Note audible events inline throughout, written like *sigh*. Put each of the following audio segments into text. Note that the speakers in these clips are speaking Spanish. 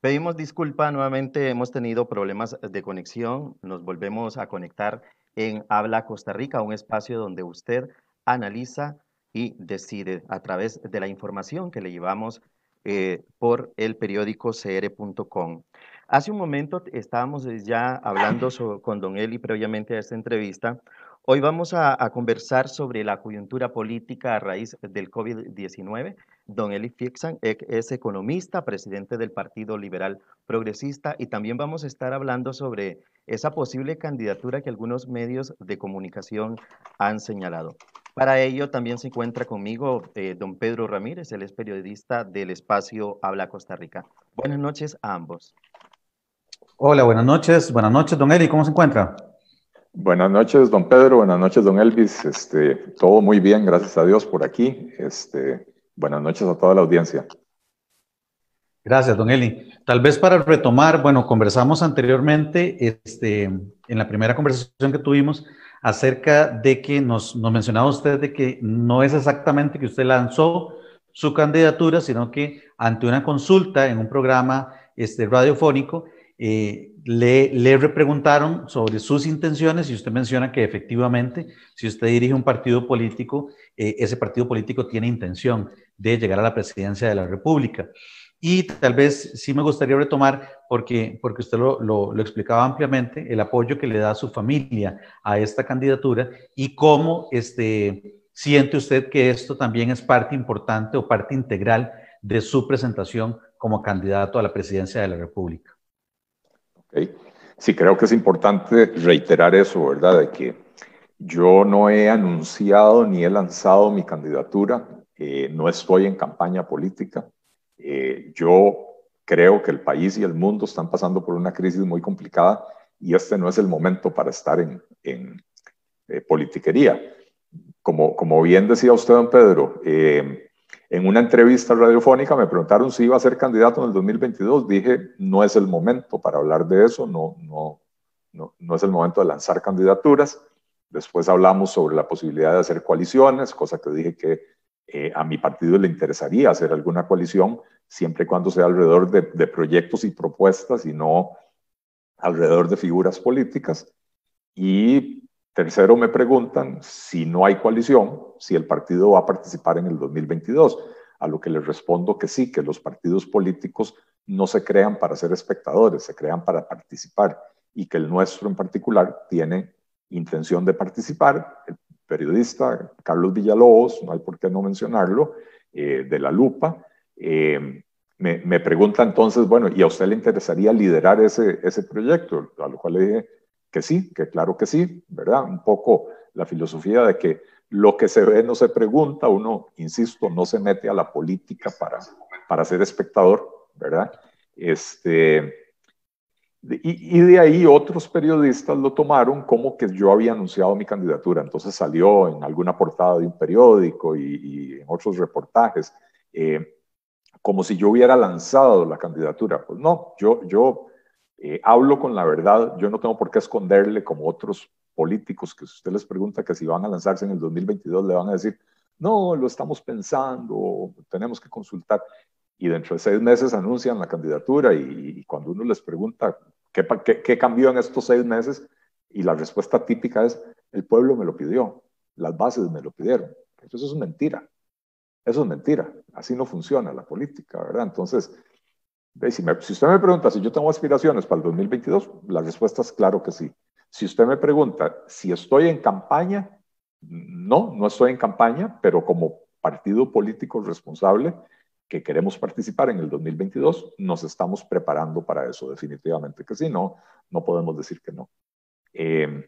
Pedimos disculpa, nuevamente hemos tenido problemas de conexión. Nos volvemos a conectar en Habla Costa Rica, un espacio donde usted analiza y decide a través de la información que le llevamos eh, por el periódico cr.com. Hace un momento estábamos ya hablando con Don Eli previamente a esta entrevista. Hoy vamos a, conversar sobre la coyuntura política a raíz del COVID-19. Don Eli Fixan es economista, presidente del Partido Liberal Progresista y también vamos a estar hablando sobre esa posible candidatura que algunos medios de comunicación han señalado. Para ello también se encuentra conmigo eh, don Pedro Ramírez, él es periodista del espacio Habla Costa Rica. Buenas noches a ambos. Hola, buenas noches. Buenas noches, don Eli, ¿cómo se encuentra? Buenas noches, don Pedro. Buenas noches, don Elvis. Este, todo muy bien, gracias a Dios por aquí. Este, buenas noches a toda la audiencia. Gracias, don Eli. Tal vez para retomar, bueno, conversamos anteriormente, este, en la primera conversación que tuvimos, acerca de que nos, nos mencionaba usted de que no es exactamente que usted lanzó su candidatura, sino que ante una consulta en un programa este, radiofónico, eh, le, le repreguntaron sobre sus intenciones y usted menciona que efectivamente, si usted dirige un partido político, eh, ese partido político tiene intención de llegar a la presidencia de la República. Y tal vez sí me gustaría retomar, porque, porque usted lo, lo, explicaba ampliamente, el apoyo que le da su familia a esta candidatura y cómo este, siente usted que esto también es parte importante o parte integral de su presentación como candidato a la presidencia de la República. Sí, creo que es importante reiterar eso, ¿verdad? De que yo no he anunciado ni he lanzado mi candidatura, eh, no estoy en campaña política. Eh, yo creo que el país y el mundo están pasando por una crisis muy complicada y este no es el momento para estar en, en eh, politiquería. Como, como bien decía usted, don Pedro, eh, en una entrevista radiofónica me preguntaron si iba a ser candidato en el 2022. Dije, no es el momento para hablar de eso, no, no, no, no es el momento de lanzar candidaturas. Después hablamos sobre la posibilidad de hacer coaliciones, cosa que dije que eh, a mi partido le interesaría hacer alguna coalición, siempre y cuando sea alrededor de, de, proyectos y propuestas y no alrededor de figuras políticas. Y tercero, me preguntan si no hay coalición, si el partido va a participar en el 2022, a lo que les respondo que sí, que los partidos políticos no se crean para ser espectadores, se crean para participar y que el nuestro en particular tiene intención de participar. El periodista Carlos Villalobos, no hay por qué no mencionarlo, eh, de La Lupa, eh, me, me, pregunta entonces, bueno, ¿y a usted le interesaría liderar ese, ese proyecto? A lo cual le dije que sí, que claro que sí, ¿verdad? Un poco la filosofía de que lo que se ve no se pregunta, uno, insisto, no se mete a la política para, para ser espectador, ¿verdad? Este, y, de ahí otros periodistas lo tomaron como que yo había anunciado mi candidatura. Entonces salió en alguna portada de un periódico y, en otros reportajes, eh, como si yo hubiera lanzado la candidatura. Pues no, yo, yo eh, hablo con la verdad, yo no tengo por qué esconderle como otros políticos que si usted les pregunta que si van a lanzarse en el 2022, le van a decir, no, lo estamos pensando, tenemos que consultar y dentro de seis meses anuncian la candidatura y, cuando uno les pregunta ¿qué, ¿qué, qué, cambió en estos seis meses, y la respuesta típica es, el pueblo me lo pidió, las bases me lo pidieron. Entonces eso es mentira, eso es mentira, así no funciona la política, ¿verdad? Entonces, si, si usted me pregunta si yo tengo aspiraciones para el 2022, la respuesta es claro que sí. Si usted me pregunta si estoy en campaña, no, no estoy en campaña, pero como partido político responsable, que queremos participar en el 2022, nos estamos preparando para eso, definitivamente que sí, no, no podemos decir que no. Eh,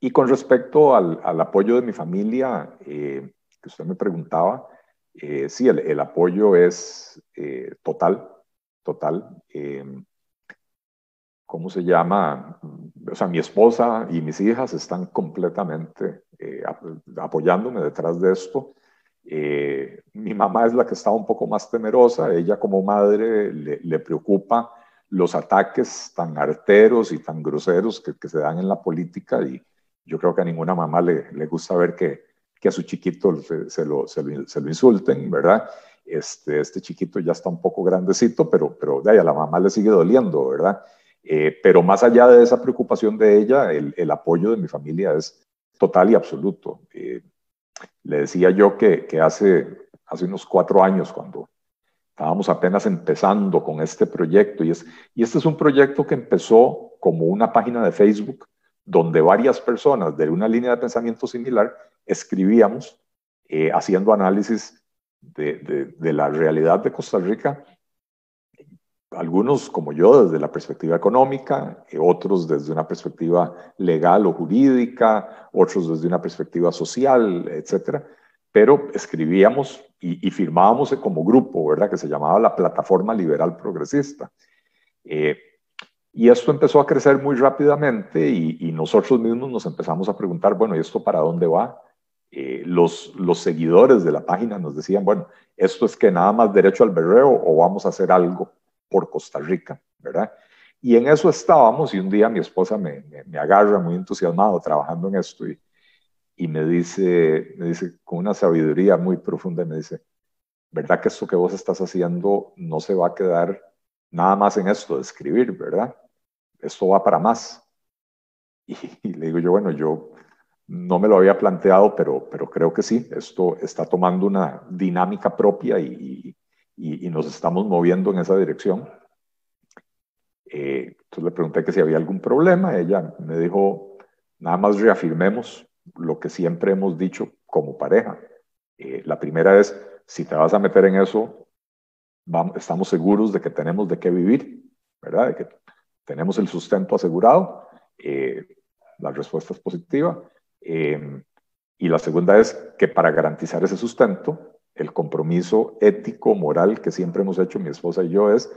y con respecto al, al, apoyo de mi familia, eh, que usted me preguntaba, eh, sí, el, el, apoyo es eh, total, total. Eh, ¿Cómo se llama? O sea, mi esposa y mis hijas están completamente eh, apoyándome detrás de esto. Eh, mi mamá es la que está un poco más temerosa, ella como madre le, preocupa los ataques tan arteros y tan groseros que, se dan en la política y yo creo que a ninguna mamá le, le gusta ver que, que a su chiquito se, lo, se, lo, insulten, ¿verdad? este, este chiquito ya está un poco grandecito, pero, pero de ahí a la mamá le sigue doliendo, ¿verdad? Eh, pero más allá de esa preocupación de ella, el, el, apoyo de mi familia es total y absoluto. Eh, le decía yo que, hace, hace unos cuatro años, cuando estábamos apenas empezando con este proyecto, y, es, y este es un proyecto que empezó como una página de Facebook donde varias personas de una línea de pensamiento similar escribíamos eh, haciendo análisis de, de, la realidad de Costa Rica, algunos como yo desde la perspectiva económica, eh, otros desde una perspectiva legal o jurídica, otros desde una perspectiva social, etcétera, pero escribíamos y, y firmábamos como grupo, ¿verdad? Que se llamaba la Plataforma Liberal Progresista. Eh, y esto empezó a crecer muy rápidamente y, y, nosotros mismos nos empezamos a preguntar, bueno, ¿y esto para dónde va? Eh, los, los seguidores de la página nos decían, bueno, esto es que nada más derecho al berreo o vamos a hacer algo por Costa Rica, ¿verdad? Y en eso estábamos y un día mi esposa me, me, me agarra muy entusiasmado trabajando en esto y, y me, dice, me dice con una sabiduría muy profunda, me dice, ¿verdad que esto que vos estás haciendo no se va a quedar nada más en esto de escribir, ¿verdad? Esto va para más. *laughs* Y, y, le digo yo, bueno, yo no me lo había planteado, pero, pero creo que sí, esto está tomando una dinámica propia y, y, y nos estamos moviendo en esa dirección. Eh, entonces le pregunté que si había algún problema, ella me dijo, nada más reafirmemos lo que siempre hemos dicho como pareja. Eh, la primera es, si te vas a meter en eso, vamos, estamos seguros de que tenemos de qué vivir, ¿verdad? De que tenemos el sustento asegurado. Eh, la respuesta es positiva. Eh, y la segunda es que para garantizar ese sustento, el compromiso ético, moral que siempre hemos hecho mi esposa y yo es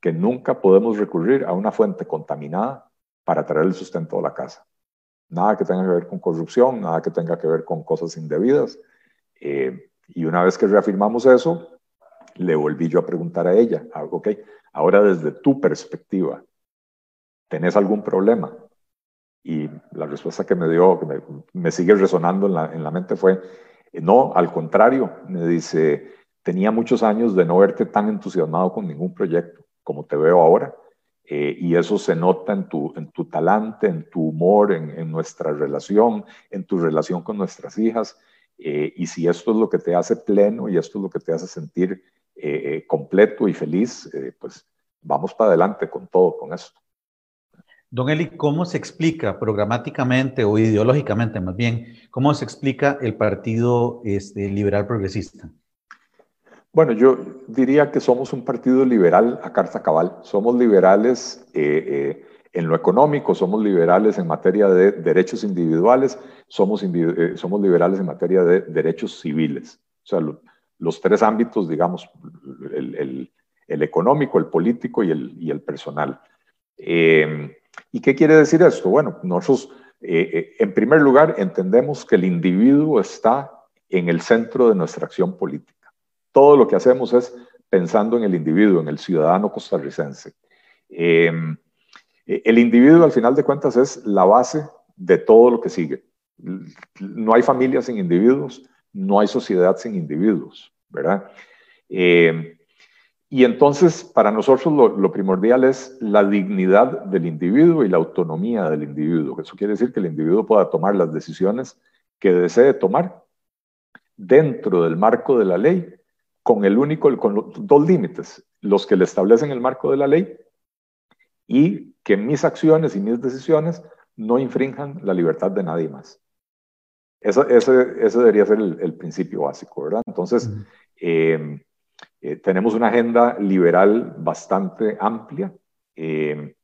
que nunca podemos recurrir a una fuente contaminada para traer el sustento a la casa. Nada que tenga que ver con corrupción, nada que tenga que ver con cosas indebidas. Eh, y una vez que reafirmamos eso, le volví yo a preguntar a ella, ah, ok, ahora desde tu perspectiva, ¿tenés algún problema? Y la respuesta que me dio, que me, me sigue resonando en la, en la mente fue, no, al contrario, me dice, tenía muchos años de no verte tan entusiasmado con ningún proyecto como te veo ahora. Eh, y eso se nota en tu, en tu talante, en tu humor, en, nuestra relación, en tu relación con nuestras hijas. Eh, y si esto es lo que te hace pleno y esto es lo que te hace sentir eh, completo y feliz, pues vamos para adelante con todo, con esto. Don Eli, ¿cómo se explica programáticamente o ideológicamente más bien, cómo se explica el Partido este, Liberal Progresista? Bueno, yo diría que somos un partido liberal a carta cabal. Somos liberales eh, eh, en lo económico, somos liberales en materia de derechos individuales, somos, eh, liberales en materia de derechos civiles. O sea, lo, los tres ámbitos, digamos, el, económico, el político y el, personal. ¿Y qué quiere decir esto? Bueno, nosotros, eh, eh, en primer lugar, entendemos que el individuo está en el centro de nuestra acción política. Todo lo que hacemos es pensando en el individuo, en el ciudadano costarricense. Eh, el individuo, al final de cuentas, es la base de todo lo que sigue. No hay familia sin individuos, no hay sociedad sin individuos, ¿verdad? Eh, y entonces, para nosotros lo, lo, primordial es la dignidad del individuo y la autonomía del individuo. Eso quiere decir que el individuo pueda tomar las decisiones que desee tomar dentro del marco de la ley, con el único, con los dos límites, los que le establecen el marco de la ley y que mis acciones y mis decisiones no infrinjan la libertad de nadie más. Eso, ese, ese debería ser el, el principio básico, ¿verdad? Entonces, eh, eh, tenemos una agenda liberal bastante amplia. Eh,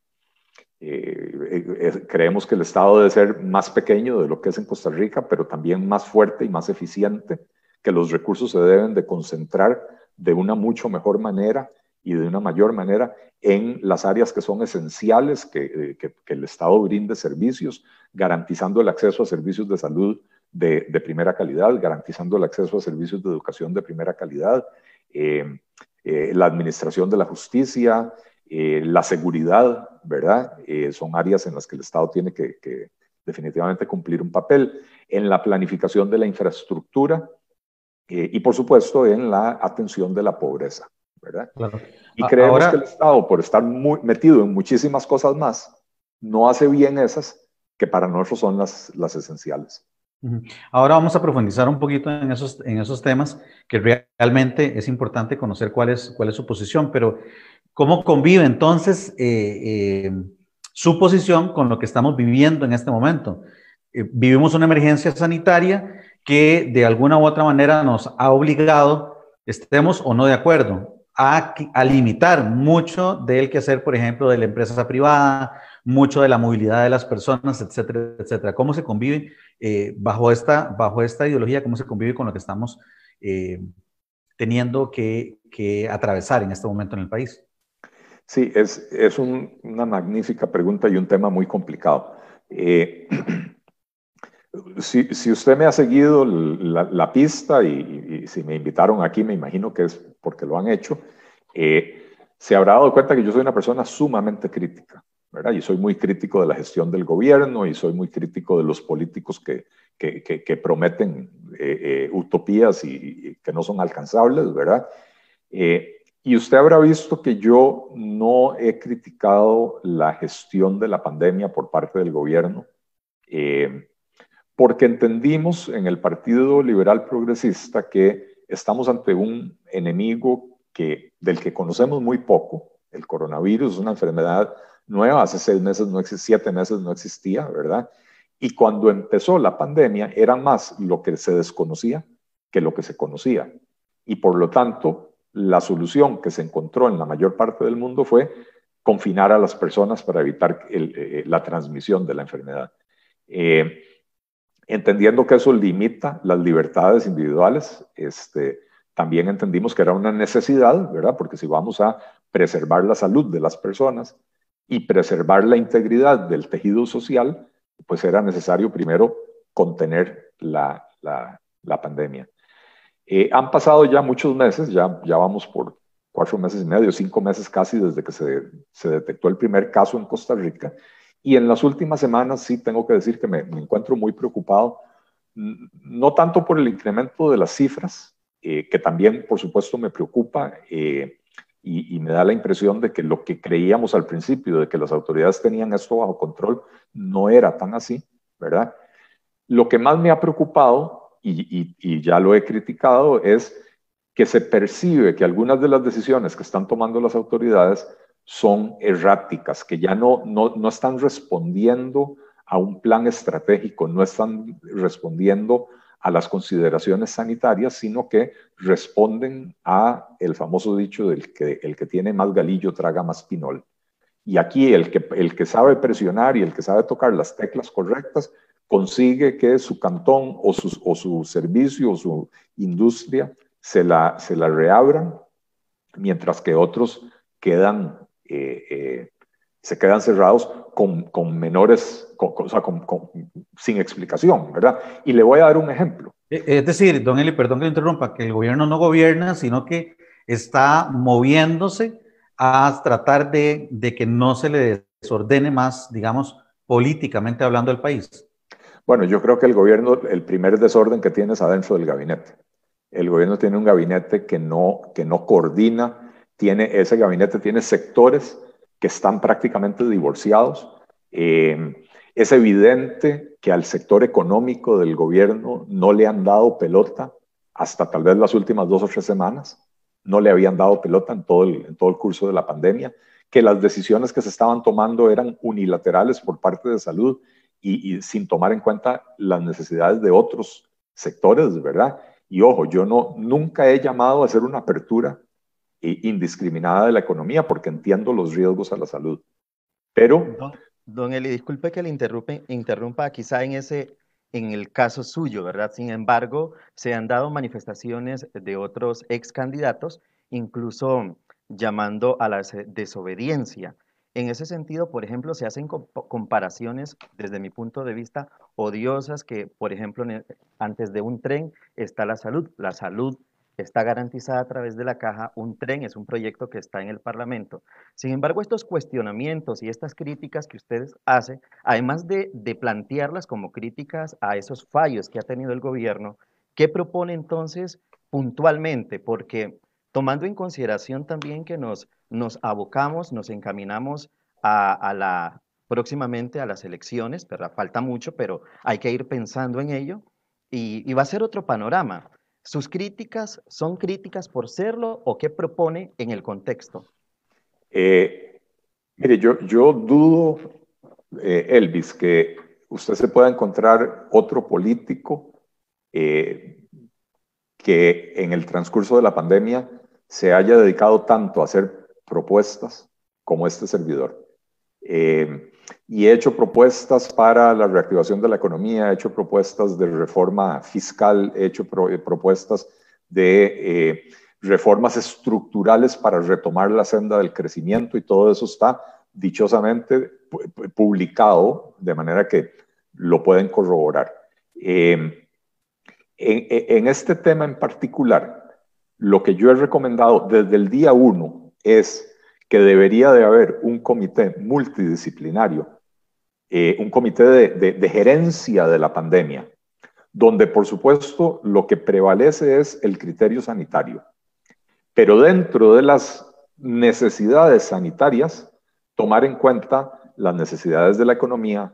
eh, creemos que el Estado debe ser más pequeño de lo que es en Costa Rica, pero también más fuerte y más eficiente, que los recursos se deben de concentrar de una mucho mejor manera y de una mayor manera en las áreas que son esenciales, que, que, el Estado brinde servicios, garantizando el acceso a servicios de salud de, primera calidad, garantizando el acceso a servicios de educación de primera calidad, la administración de la justicia, eh, la seguridad, ¿verdad? Eh, son áreas en las que el Estado tiene que, que, definitivamente cumplir un papel. En la planificación de la infraestructura, eh, y por supuesto en la atención de la pobreza, ¿verdad? Y creemos que el Estado, por estar muy metido en muchísimas cosas más, no hace bien esas que para nosotros son las, las esenciales. Ahora vamos a profundizar un poquito en esos, en esos temas, que realmente es importante conocer cuál es, cuál es su posición, pero ¿cómo convive entonces eh, eh, su posición con lo que estamos viviendo en este momento? Eh, vivimos una emergencia sanitaria que de alguna u otra manera nos ha obligado, estemos o no de acuerdo, a, a limitar mucho del quehacer, por ejemplo, de la empresa privada, mucho de la movilidad de las personas, etcétera, etcétera. ¿Cómo se convive eh, bajo, esta, bajo esta ideología, cómo se convive con lo que estamos eh, teniendo que, atravesar en este momento en el país? Sí, es, es una magnífica pregunta y un tema muy complicado. Eh, *clears throat* si, si, usted me ha seguido la, pista y, y, si me invitaron aquí, me imagino que es porque lo han hecho, se habrá dado cuenta que yo soy una persona sumamente crítica. ¿Verdad? Y soy muy crítico de la gestión del gobierno y soy muy crítico de los políticos que, que, que, prometen eh, eh, utopías y, que no son alcanzables, ¿verdad? Eh, y usted habrá visto que yo no he criticado la gestión de la pandemia por parte del gobierno, porque entendimos en el Partido Liberal Progresista que estamos ante un enemigo que, del que conocemos muy poco. El coronavirus es una enfermedad nueva, hace seis meses no existía, siete meses no existía, ¿verdad? Y cuando empezó la pandemia era más lo que se desconocía que lo que se conocía. Y por lo tanto, la solución que se encontró en la mayor parte del mundo fue confinar a las personas para evitar eh, la transmisión de la enfermedad. Eh, entendiendo que eso limita las libertades individuales, este, también entendimos que era una necesidad, ¿verdad? Porque si vamos a preservar la salud de las personas, y preservar la integridad del tejido social, pues era necesario primero contener la, la, pandemia. Eh, han pasado ya muchos meses, ya, ya vamos por cuatro meses y medio, cinco meses casi desde que se, se detectó el primer caso en Costa Rica. Y en las últimas semanas sí tengo que decir que me, encuentro muy preocupado, no tanto por el incremento de las cifras, eh, que también por supuesto me preocupa, eh, y, me da la impresión de que lo que creíamos al principio, de que las autoridades tenían esto bajo control, no era tan así, ¿verdad? Lo que más me ha preocupado, y, y ya lo he criticado, es que se percibe que algunas de las decisiones que están tomando las autoridades son erráticas, que ya no, no, no están respondiendo a un plan estratégico, no están respondiendo a las consideraciones sanitarias, sino que responden a el famoso dicho del que el que tiene más galillo traga más pinol. Y aquí el que, el que sabe presionar y el que sabe tocar las teclas correctas consigue que su cantón o su, o su servicio o su industria se la, se la reabran, mientras que otros quedan eh, eh, se quedan cerrados con, con menores, o sea, con, sin explicación, ¿verdad? Y le voy a dar un ejemplo. E, es decir, don Eli, perdón que le interrumpa, que el gobierno no gobierna, sino que está moviéndose a tratar de, de que no se le desordene más, digamos, políticamente hablando del país. Bueno, yo creo que el gobierno, el primer desorden que tiene es adentro del gabinete. El gobierno tiene un gabinete que no, que no coordina, tiene, ese gabinete tiene sectores que están prácticamente divorciados. Eh, es evidente que al sector económico del gobierno no le han dado pelota hasta tal vez las últimas dos o tres semanas. No le habían dado pelota en todo el, en todo el curso de la pandemia, que las decisiones que se estaban tomando eran unilaterales por parte de salud y, sin tomar en cuenta las necesidades de otros sectores, ¿verdad? Y ojo, yo no, nunca he llamado a hacer una apertura indiscriminada de la economía porque entiendo los riesgos a la salud. Pero... Don, Eli, disculpe que le interrumpa quizá en ese, en el caso suyo, ¿verdad? Sin embargo, se han dado manifestaciones de otros ex candidatos, incluso llamando a la desobediencia. En ese sentido, por ejemplo, se hacen comparaciones desde mi punto de vista odiosas que, por ejemplo, antes de un tren está la salud. La salud está garantizada a través de la caja, un tren es un proyecto que está en el Parlamento. Sin embargo, estos cuestionamientos y estas críticas que ustedes hacen, además de, plantearlas como críticas a esos fallos que ha tenido el gobierno, ¿qué propone entonces puntualmente, porque tomando en consideración también que nos, abocamos, nos encaminamos a, próximamente a las elecciones, ¿verdad? Falta mucho, pero hay que ir pensando en ello y, va a ser otro panorama. ¿Sus críticas son críticas por serlo o qué propone en el contexto? Eh, mire, yo, yo dudo, eh, Elvis, que usted se pueda encontrar otro político eh, que en el transcurso de la pandemia se haya dedicado tanto a hacer propuestas como este servidor. Eh, y he hecho propuestas para la reactivación de la economía, he hecho propuestas de reforma fiscal, he hecho eh, propuestas de eh, reformas estructurales para retomar la senda del crecimiento y todo eso está dichosamente publicado de manera que lo pueden corroborar. en, en este tema en particular, lo que yo he recomendado desde el día uno es que debería de haber un comité multidisciplinario, eh, un comité de, gerencia de la pandemia, donde por supuesto lo que prevalece es el criterio sanitario, pero dentro de las necesidades sanitarias, tomar en cuenta las necesidades de la economía.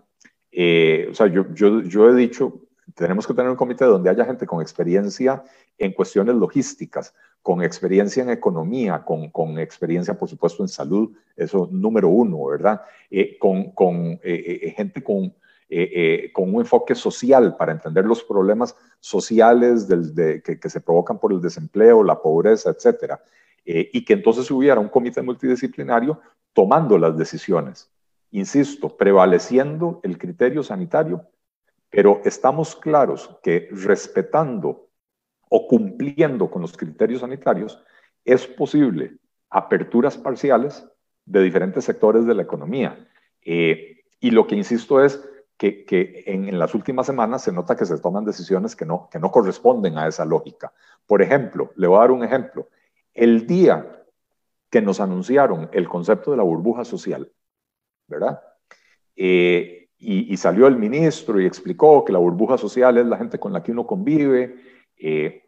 Eh, o sea, yo, yo, yo he dicho, tenemos que tener un comité donde haya gente con experiencia en cuestiones logísticas, con experiencia en economía, con, con experiencia, por supuesto, en salud, eso número uno, ¿verdad? Eh, con, con eh, eh, gente con, con un enfoque social para entender los problemas sociales que, se provocan por el desempleo, la pobreza, etcétera. y que entonces hubiera un comité multidisciplinario tomando las decisiones. Insisto, prevaleciendo el criterio sanitario, pero estamos claros que respetando o cumpliendo con los criterios sanitarios, es posible aperturas parciales de diferentes sectores de la economía. Eh, y lo que insisto es que, que en, en, las últimas semanas se nota que se toman decisiones que no, que no corresponden a esa lógica. Por ejemplo, le voy a dar un ejemplo. El día que nos anunciaron el concepto de la burbuja social, ¿verdad? Eh, y, y, salió el ministro y explicó que la burbuja social es la gente con la que uno convive, eh,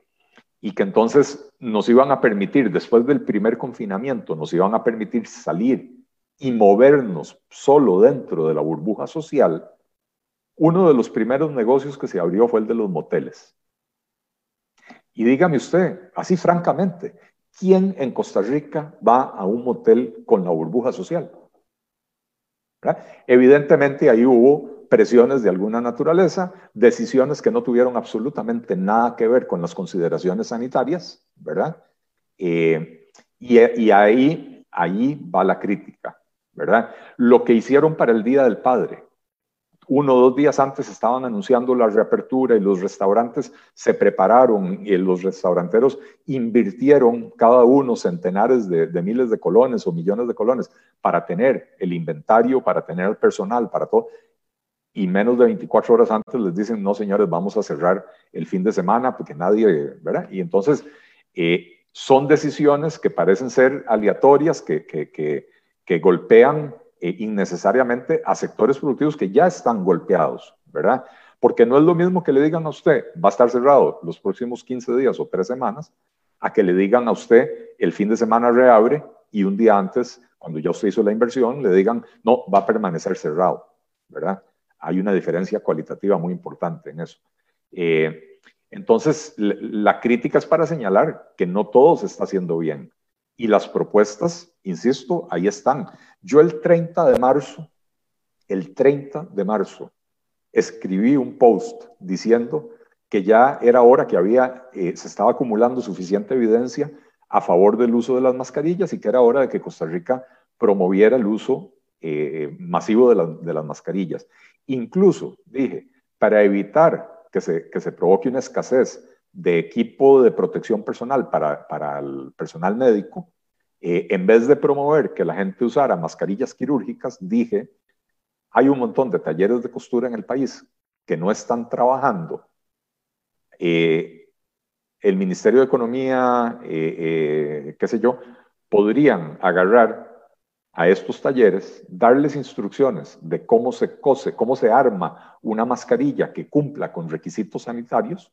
y que entonces nos iban a permitir, después del primer confinamiento, nos iban a permitir salir y movernos solo dentro de la burbuja social, uno de los primeros negocios que se abrió fue el de los moteles. Y dígame usted, así francamente, ¿quién en Costa Rica va a un motel con la burbuja social? Evidentemente ahí hubo presiones de alguna naturaleza, decisiones que no tuvieron absolutamente nada que ver con las consideraciones sanitarias, ¿verdad? Eh, y, ahí, ahí va la crítica, ¿verdad? Lo que hicieron para el Día del Padre. Uno o dos días antes estaban anunciando la reapertura y los restaurantes se prepararon y los restauranteros invirtieron cada uno centenares de, de miles de colones o millones de colones para tener el inventario, para tener el personal, para todo y menos de 24 horas antes les dicen, no señores, vamos a cerrar el fin de semana porque nadie, ¿verdad? Y entonces eh, son decisiones que parecen ser aleatorias, que, que, que, que golpean eh, innecesariamente a sectores productivos que ya están golpeados, ¿verdad? Porque no es lo mismo que le digan a usted, va a estar cerrado los próximos 15 días o 3 semanas, a que le digan a usted, el fin de semana reabre y un día antes, cuando ya usted hizo la inversión, le digan, no, va a permanecer cerrado, ¿verdad? Hay una diferencia cualitativa muy importante en eso. Eh, entonces, la crítica es para señalar que no todo se está haciendo bien. Y las propuestas, insisto, ahí están. Yo el 30 de marzo, el 30 de marzo, escribí un post diciendo que ya era hora que había, eh, se estaba acumulando suficiente evidencia a favor del uso de las mascarillas y que era hora de que Costa Rica promoviera el uso eh, masivo de, de, las mascarillas. Incluso, dije, para evitar que se, que se provoque una escasez de equipo de protección personal para, para el personal médico, eh, en vez de promover que la gente usara mascarillas quirúrgicas, dije, hay un montón de talleres de costura en el país que no están trabajando. Eh, el Ministerio de Economía, eh, qué sé yo, podrían agarrar a estos talleres, darles instrucciones de cómo se cose, cómo se arma una mascarilla que cumpla con requisitos sanitarios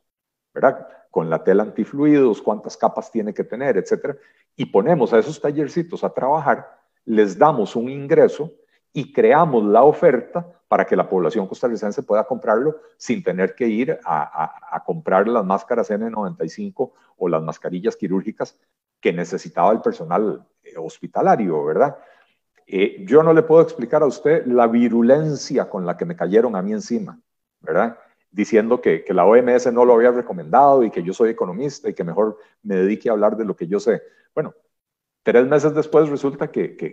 ¿verdad? Con la tela antifluidos, cuántas capas tiene que tener, etcétera. Y ponemos a esos tallercitos a trabajar, les damos un ingreso y creamos la oferta para que la población costarricense pueda comprarlo sin tener que ir a, comprar las máscaras N95 o las mascarillas quirúrgicas que necesitaba el personal eh, hospitalario, ¿verdad? Eh, yo no le puedo explicar a usted la virulencia con la que me cayeron a mí encima, ¿verdad? Diciendo que, la OMS no lo había recomendado y que yo soy economista y que mejor me dedique a hablar de lo que yo sé. Bueno, Tres meses después resulta que,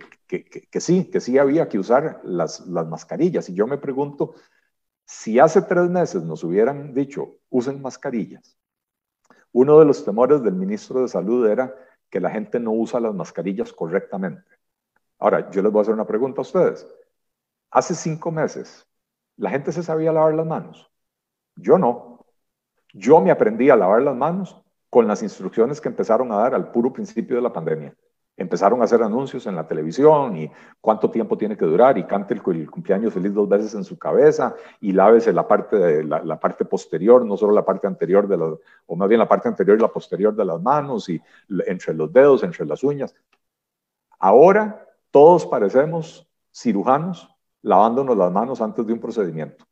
sí, que sí había que usar las, las mascarillas. Y yo me pregunto, si hace tres meses nos hubieran dicho, usen mascarillas, uno de los temores del ministro de Salud era que la gente no usa las mascarillas correctamente. Ahora, yo les voy a hacer una pregunta a ustedes. Hace cinco meses, ¿la gente se sabía lavar las manos? Yo no. Yo me aprendí a lavar las manos con las instrucciones que empezaron a dar al puro principio de la pandemia empezaron a hacer anuncios en la televisión y cuánto tiempo tiene que durar y cante el, cumpleaños feliz dos veces en su cabeza y lávese la parte, de, la, parte posterior, no solo la parte anterior de las, o más bien la parte anterior y la posterior de las manos y entre los dedos, entre las uñas. Ahora todos parecemos cirujanos lavándonos las manos antes de un procedimiento.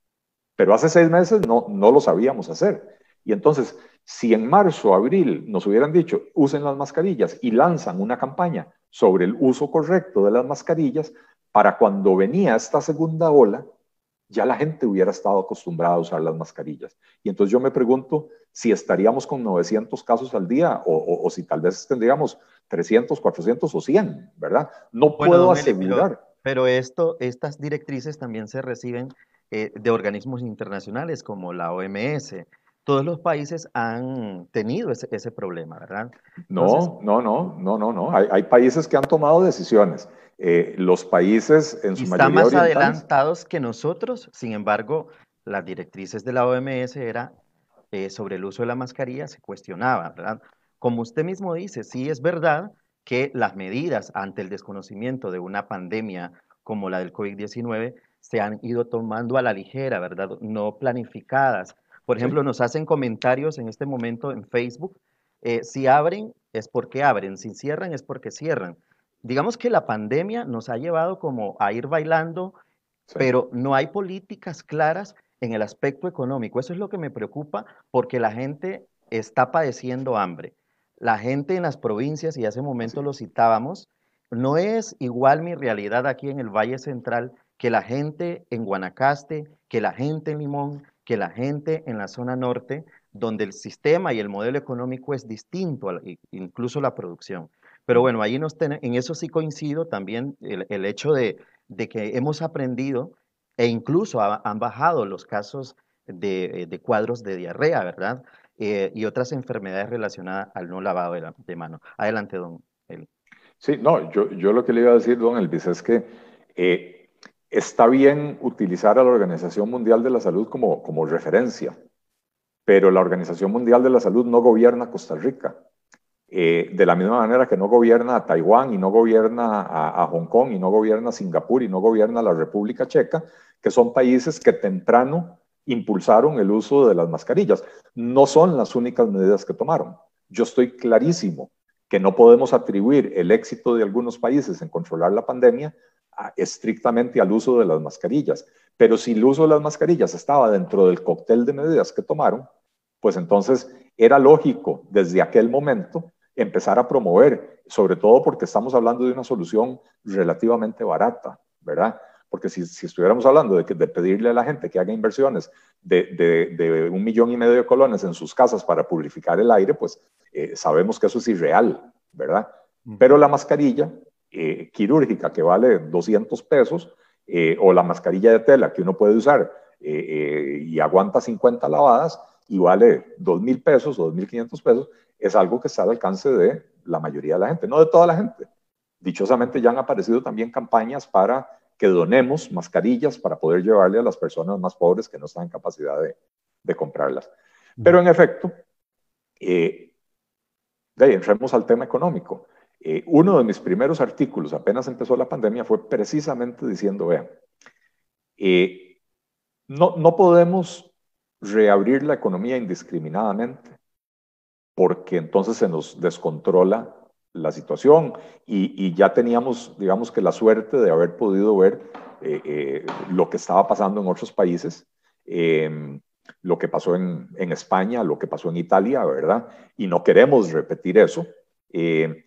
Pero hace seis meses no, no lo sabíamos hacer. Y entonces si en marzo, abril nos hubieran dicho, usen las mascarillas y lanzan una campaña sobre el uso correcto de las mascarillas, para cuando venía esta segunda ola, ya la gente hubiera estado acostumbrada a usar las mascarillas. Y entonces yo me pregunto si estaríamos con 900 casos al día o, si tal vez tendríamos 300, 400 o 100, ¿verdad? No puedo asegurar. Pero, esto, estas directrices también se reciben eh, de organismos internacionales como la OMS, todos los países han tenido ese, problema, ¿verdad? No, no, no, no, no, no. Hay, países que han tomado decisiones. Eh, los países en su mayoría están más adelantados que nosotros. Sin embargo, las directrices de la OMS era eh, sobre el uso de la mascarilla se cuestionaba, ¿verdad? Como usted mismo dice, sí es verdad que las medidas ante el desconocimiento de una pandemia como la del COVID-19 se han ido tomando a la ligera, ¿verdad? No planificadas por ejemplo, nos hacen comentarios en este momento en Facebook. Eh, si abren, es porque abren. Si cierran, es porque cierran. Digamos que la pandemia nos ha llevado como a ir bailando, pero no hay políticas claras en el aspecto económico. Eso es lo que me preocupa porque la gente está padeciendo hambre. La gente en las provincias, y hace momento lo citábamos, no es igual mi realidad aquí en el Valle Central que la gente en Guanacaste, que la gente en Limón, que la gente en la zona norte, donde el sistema y el modelo económico es distinto, incluso la producción. Pero bueno, ahí nos en eso sí coincido también el, hecho de, que hemos aprendido e incluso han bajado los casos de, cuadros de diarrea, ¿verdad? Eh, y otras enfermedades relacionadas al no lavado de, mano. Adelante, don Eli. Sí, no, yo, yo lo que le iba a decir, don Elvis, es que eh, está bien utilizar a la Organización Mundial de la Salud como, como referencia, pero la Organización Mundial de la Salud no gobierna Costa Rica. Eh, de la misma manera que no gobierna a Taiwán y no gobierna a, Hong Kong y no gobierna a Singapur y no gobierna a la República Checa, que son países que temprano impulsaron el uso de las mascarillas. No son las únicas medidas que tomaron. Yo estoy clarísimo que no podemos atribuir el éxito de algunos países en controlar la pandemia estrictamente al uso de las mascarillas. Pero si el uso de las mascarillas estaba dentro del cóctel de medidas que tomaron, pues entonces era lógico desde aquel momento empezar a promover, sobre todo porque estamos hablando de una solución relativamente barata, ¿verdad? Porque si, estuviéramos hablando de, que, de pedirle a la gente que haga inversiones de, un millón y medio de colones en sus casas para purificar el aire, pues eh, sabemos que eso es irreal, ¿verdad? Pero la mascarilla eh, quirúrgica que vale 200 pesos eh, o la mascarilla de tela que uno puede usar eh, y aguanta 50 lavadas y vale 2 mil pesos o 2.500 pesos, es algo que está al alcance de la mayoría de la gente, no de toda la gente. Dichosamente ya han aparecido también campañas para que donemos mascarillas para poder llevarle a las personas más pobres que no están en capacidad de, de comprarlas. Pero en efecto, eh, entremos al tema económico. Eh, uno de mis primeros artículos, apenas empezó la pandemia, fue precisamente diciendo, vean, eh, no, no podemos reabrir la economía indiscriminadamente porque entonces se nos descontrola la situación y, ya teníamos, digamos que la suerte de haber podido ver eh, eh, lo que estaba pasando en otros países, em, lo que pasó en, España, lo que pasó en Italia, ¿verdad? Y no queremos repetir eso. Eh,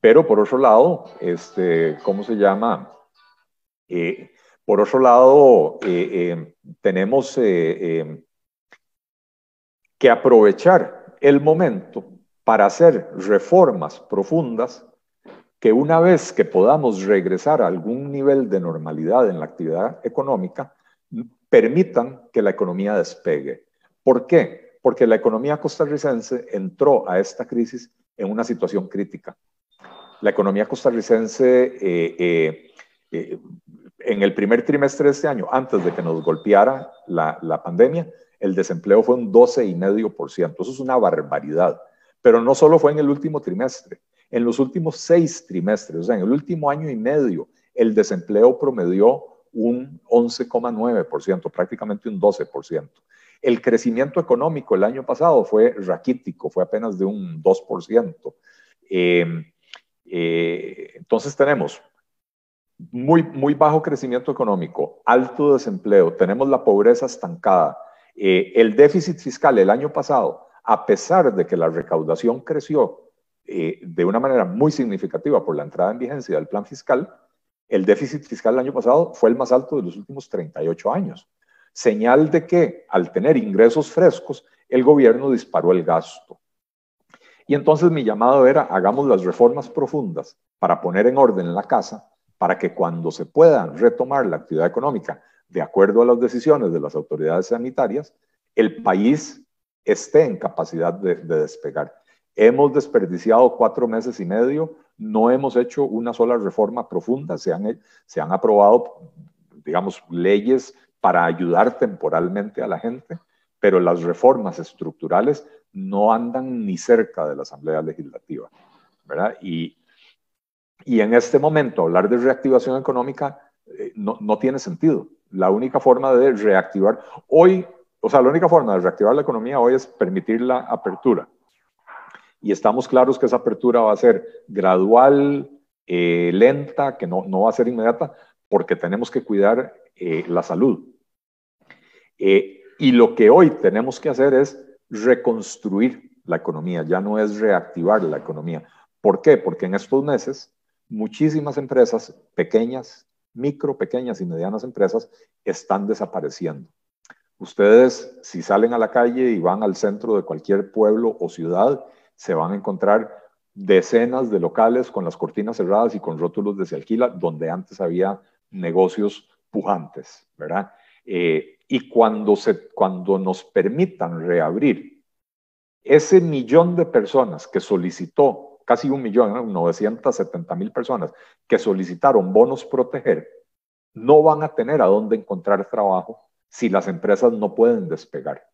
pero por otro lado, este, ¿cómo se llama? por otro lado, em, tenemos em, que aprovechar el momento para hacer reformas profundas que una vez que podamos regresar a algún nivel de normalidad en la actividad económica, permitan que la economía despegue. ¿Por qué? Porque la economía costarricense entró a esta crisis en una situación crítica. La economía costarricense eh, eh, eh, en el primer trimestre de este año, antes de que nos golpeara la, la pandemia, el desempleo fue un 12,5%. Eso es una barbaridad. Pero no solo fue en el último trimestre, en los últimos seis trimestres, o sea, en el último año y medio, el desempleo promedió un 11,9%, prácticamente un 12%. El crecimiento económico el año pasado fue raquítico, fue apenas de un 2%. Em, eh, entonces tenemos muy, muy bajo crecimiento económico, alto desempleo, tenemos la pobreza estancada. Eh, el déficit fiscal el año pasado a pesar de que la recaudación creció eh, de una manera muy significativa por la entrada en vigencia del plan fiscal, el déficit fiscal el año pasado fue el más alto de los últimos 38 años. Señal de que al tener ingresos frescos, el gobierno disparó el gasto. Y entonces mi llamado era, hagamos las reformas profundas para poner en orden la casa, para que cuando se pueda retomar la actividad económica de acuerdo a las decisiones de las autoridades sanitarias, el país esté en capacidad de, despegar. Hemos desperdiciado cuatro meses y medio, no hemos hecho una sola reforma profunda, se han, se han aprobado, digamos, leyes para ayudar temporalmente a la gente, pero las reformas estructurales no andan ni cerca de la Asamblea Legislativa, ¿verdad? Y, y en este momento hablar de reactivación económica eh, no, no tiene sentido. La única forma de reactivar, hoy o sea, la única forma de reactivar la economía hoy es permitir la apertura. Y estamos claros que esa apertura va a ser gradual, eh, lenta, que no, no va a ser inmediata, porque tenemos que cuidar eh, la salud. Eh, y lo que hoy tenemos que hacer es reconstruir la economía, ya no es reactivar la economía. ¿Por qué? Porque en estos meses muchísimas empresas pequeñas, micro, pequeñas y medianas empresas están desapareciendo. Ustedes, si salen a la calle y van al centro de cualquier pueblo o ciudad, se van a encontrar decenas de locales con las cortinas cerradas y con rótulos de se alquila, donde antes había negocios pujantes, ¿verdad? Eh, y cuando, se, cuando nos permitan reabrir ese millón de personas que solicitó, casi un millón, 970 mil personas que solicitaron bonos proteger, no van a tener a dónde encontrar trabajo si las empresas no pueden despegar.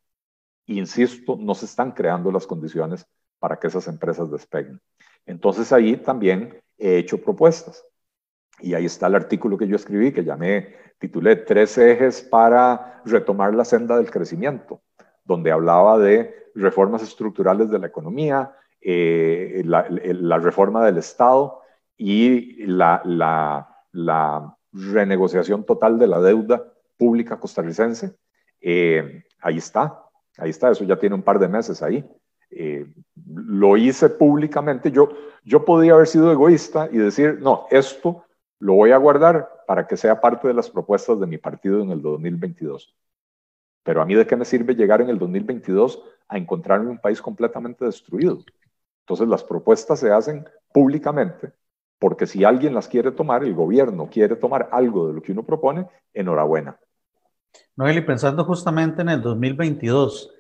Insisto, no se están creando las condiciones para que esas empresas despeguen. Entonces ahí también he hecho propuestas. Y ahí está el artículo que yo escribí, que llamé, titulé Tres ejes para retomar la senda del crecimiento, donde hablaba de reformas estructurales de la economía, eh, la, reforma del Estado y la, la renegociación total de la deuda pública costarricense. Eh, ahí está, ahí está, eso ya tiene un par de meses ahí. Eh, lo hice públicamente, yo, yo podía haber sido egoísta y decir, no, esto lo voy a guardar para que sea parte de las propuestas de mi partido en el 2022. Pero a mí de qué me sirve llegar en el 2022 a encontrarme un país completamente destruido. Entonces las propuestas se hacen públicamente porque si alguien las quiere tomar, el gobierno quiere tomar algo de lo que uno propone, enhorabuena. Noel, y pensando justamente en el 2022,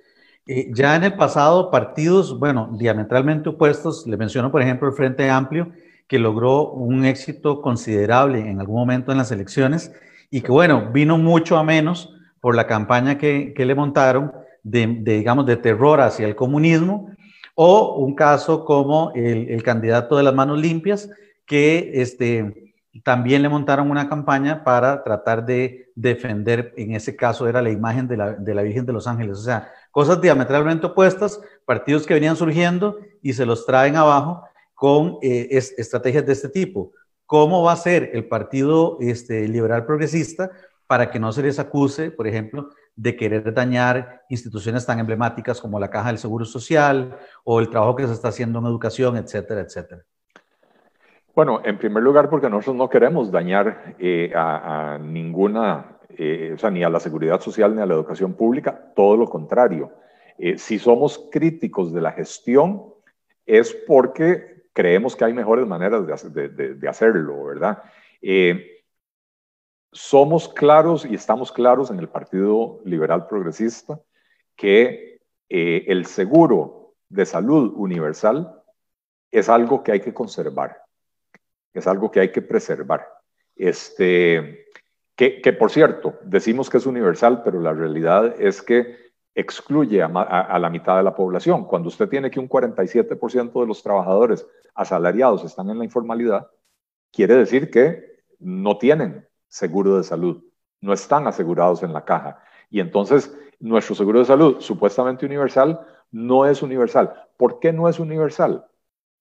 eh, ya en el pasado partidos, bueno, diametralmente opuestos, le menciono por ejemplo el Frente Amplio, que logró un éxito considerable en algún momento en las elecciones y que bueno, vino mucho a menos por la campaña que, que le montaron de, digamos, de terror hacia el comunismo, o un caso como el, el candidato de las manos limpias, que este, también le montaron una campaña para tratar de defender, en ese caso era la imagen de la, de la Virgen de los Ángeles. O sea, cosas diametralmente opuestas, partidos que venían surgiendo y se los traen abajo con eh, estrategias de este tipo. ¿Cómo va a ser el Partido este, Liberal Progresista para que no se les acuse, por ejemplo, de querer dañar instituciones tan emblemáticas como la Caja del Seguro Social o el trabajo que se está haciendo en educación, etcétera, etcétera? Bueno, en primer lugar, porque nosotros no queremos dañar eh, a, ninguna, eh, o sea, ni a la seguridad social ni a la educación pública, todo lo contrario. Eh, si somos críticos de la gestión, es porque creemos que hay mejores maneras de, hacerlo, ¿verdad? somos claros y estamos claros en el Partido Liberal Progresista que el seguro de salud universal es algo que hay que conservar es algo que hay que preservar. Este, que, por cierto, decimos que es universal, pero la realidad es que excluye a, la mitad de la población. Cuando usted tiene que un 47% de los trabajadores asalariados están en la informalidad, quiere decir que no tienen seguro de salud, no están asegurados en la caja. Y entonces nuestro seguro de salud, supuestamente universal, no es universal. ¿Por qué no es universal?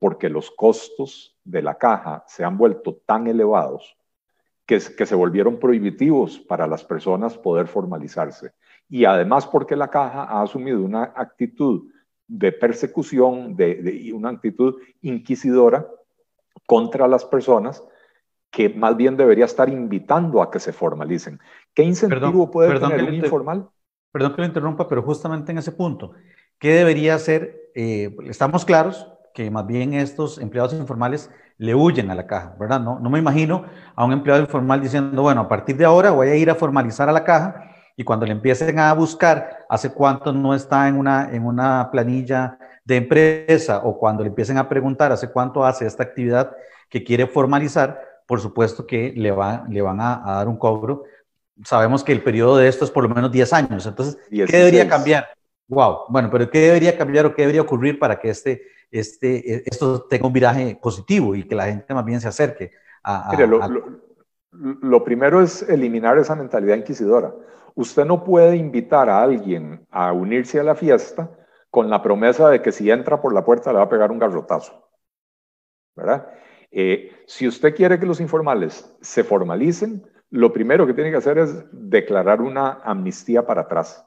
Porque los costos de la caja se han vuelto tan elevados que, que se volvieron prohibitivos para las personas poder formalizarse. Y además porque la caja ha asumido una actitud de persecución, de, una actitud inquisidora contra las personas que más bien debería estar invitando a que se formalicen. ¿Qué incentivo puede tener un informal? Perdón que lo interrumpa, pero justamente en ese punto, ¿qué debería ser? Eh, estamos claros que más bien estos empleados informales le huyen a la caja, ¿verdad? No, no me imagino a un empleado informal diciendo, bueno, a partir de ahora voy a ir a formalizar a la caja y cuando le empiecen a buscar hace cuánto no está en una, en una planilla de empresa o cuando le empiecen a preguntar hace cuánto hace esta actividad que quiere formalizar, por supuesto que le, va, le van a, dar un cobro. Sabemos que el periodo de esto es por lo menos 10 años. Entonces, ¿qué debería cambiar? Wow, bueno, pero ¿qué debería cambiar o qué debería ocurrir para que este este, e, esto tenga un viraje positivo y que la gente más bien se acerque a... lo, primero es eliminar esa mentalidad inquisidora. Usted no puede invitar a alguien a unirse a la fiesta con la promesa de que si entra por la puerta le va a pegar un garrotazo. ¿Verdad? Eh, si usted quiere que los informales se formalicen, lo primero que tiene que hacer es declarar una amnistía para atrás.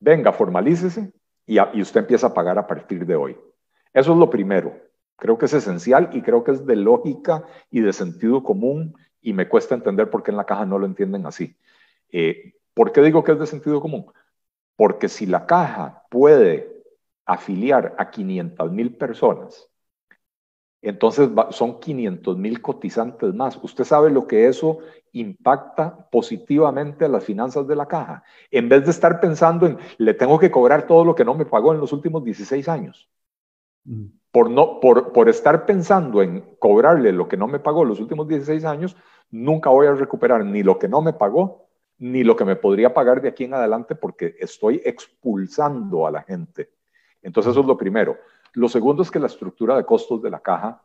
Venga, formalícese y, y usted empieza a pagar a partir de hoy. Eso es lo primero. Creo que es esencial y creo que es de lógica y de sentido común y me cuesta entender por qué en la caja no lo entienden así. Eh, ¿Por qué digo que es de sentido común? Porque si la caja puede afiliar a 500 mil personas, entonces son 500 mil cotizantes más. Usted sabe lo que eso impacta positivamente a las finanzas de la caja. En vez de estar pensando en, le tengo que cobrar todo lo que no me pagó en los últimos 16 años. Por, no, por, por estar pensando en cobrarle lo que no me pagó los últimos 16 años, nunca voy a recuperar ni lo que no me pagó, ni lo que me podría pagar de aquí en adelante porque estoy expulsando a la gente. Entonces eso es lo primero. Lo segundo es que la estructura de costos de la caja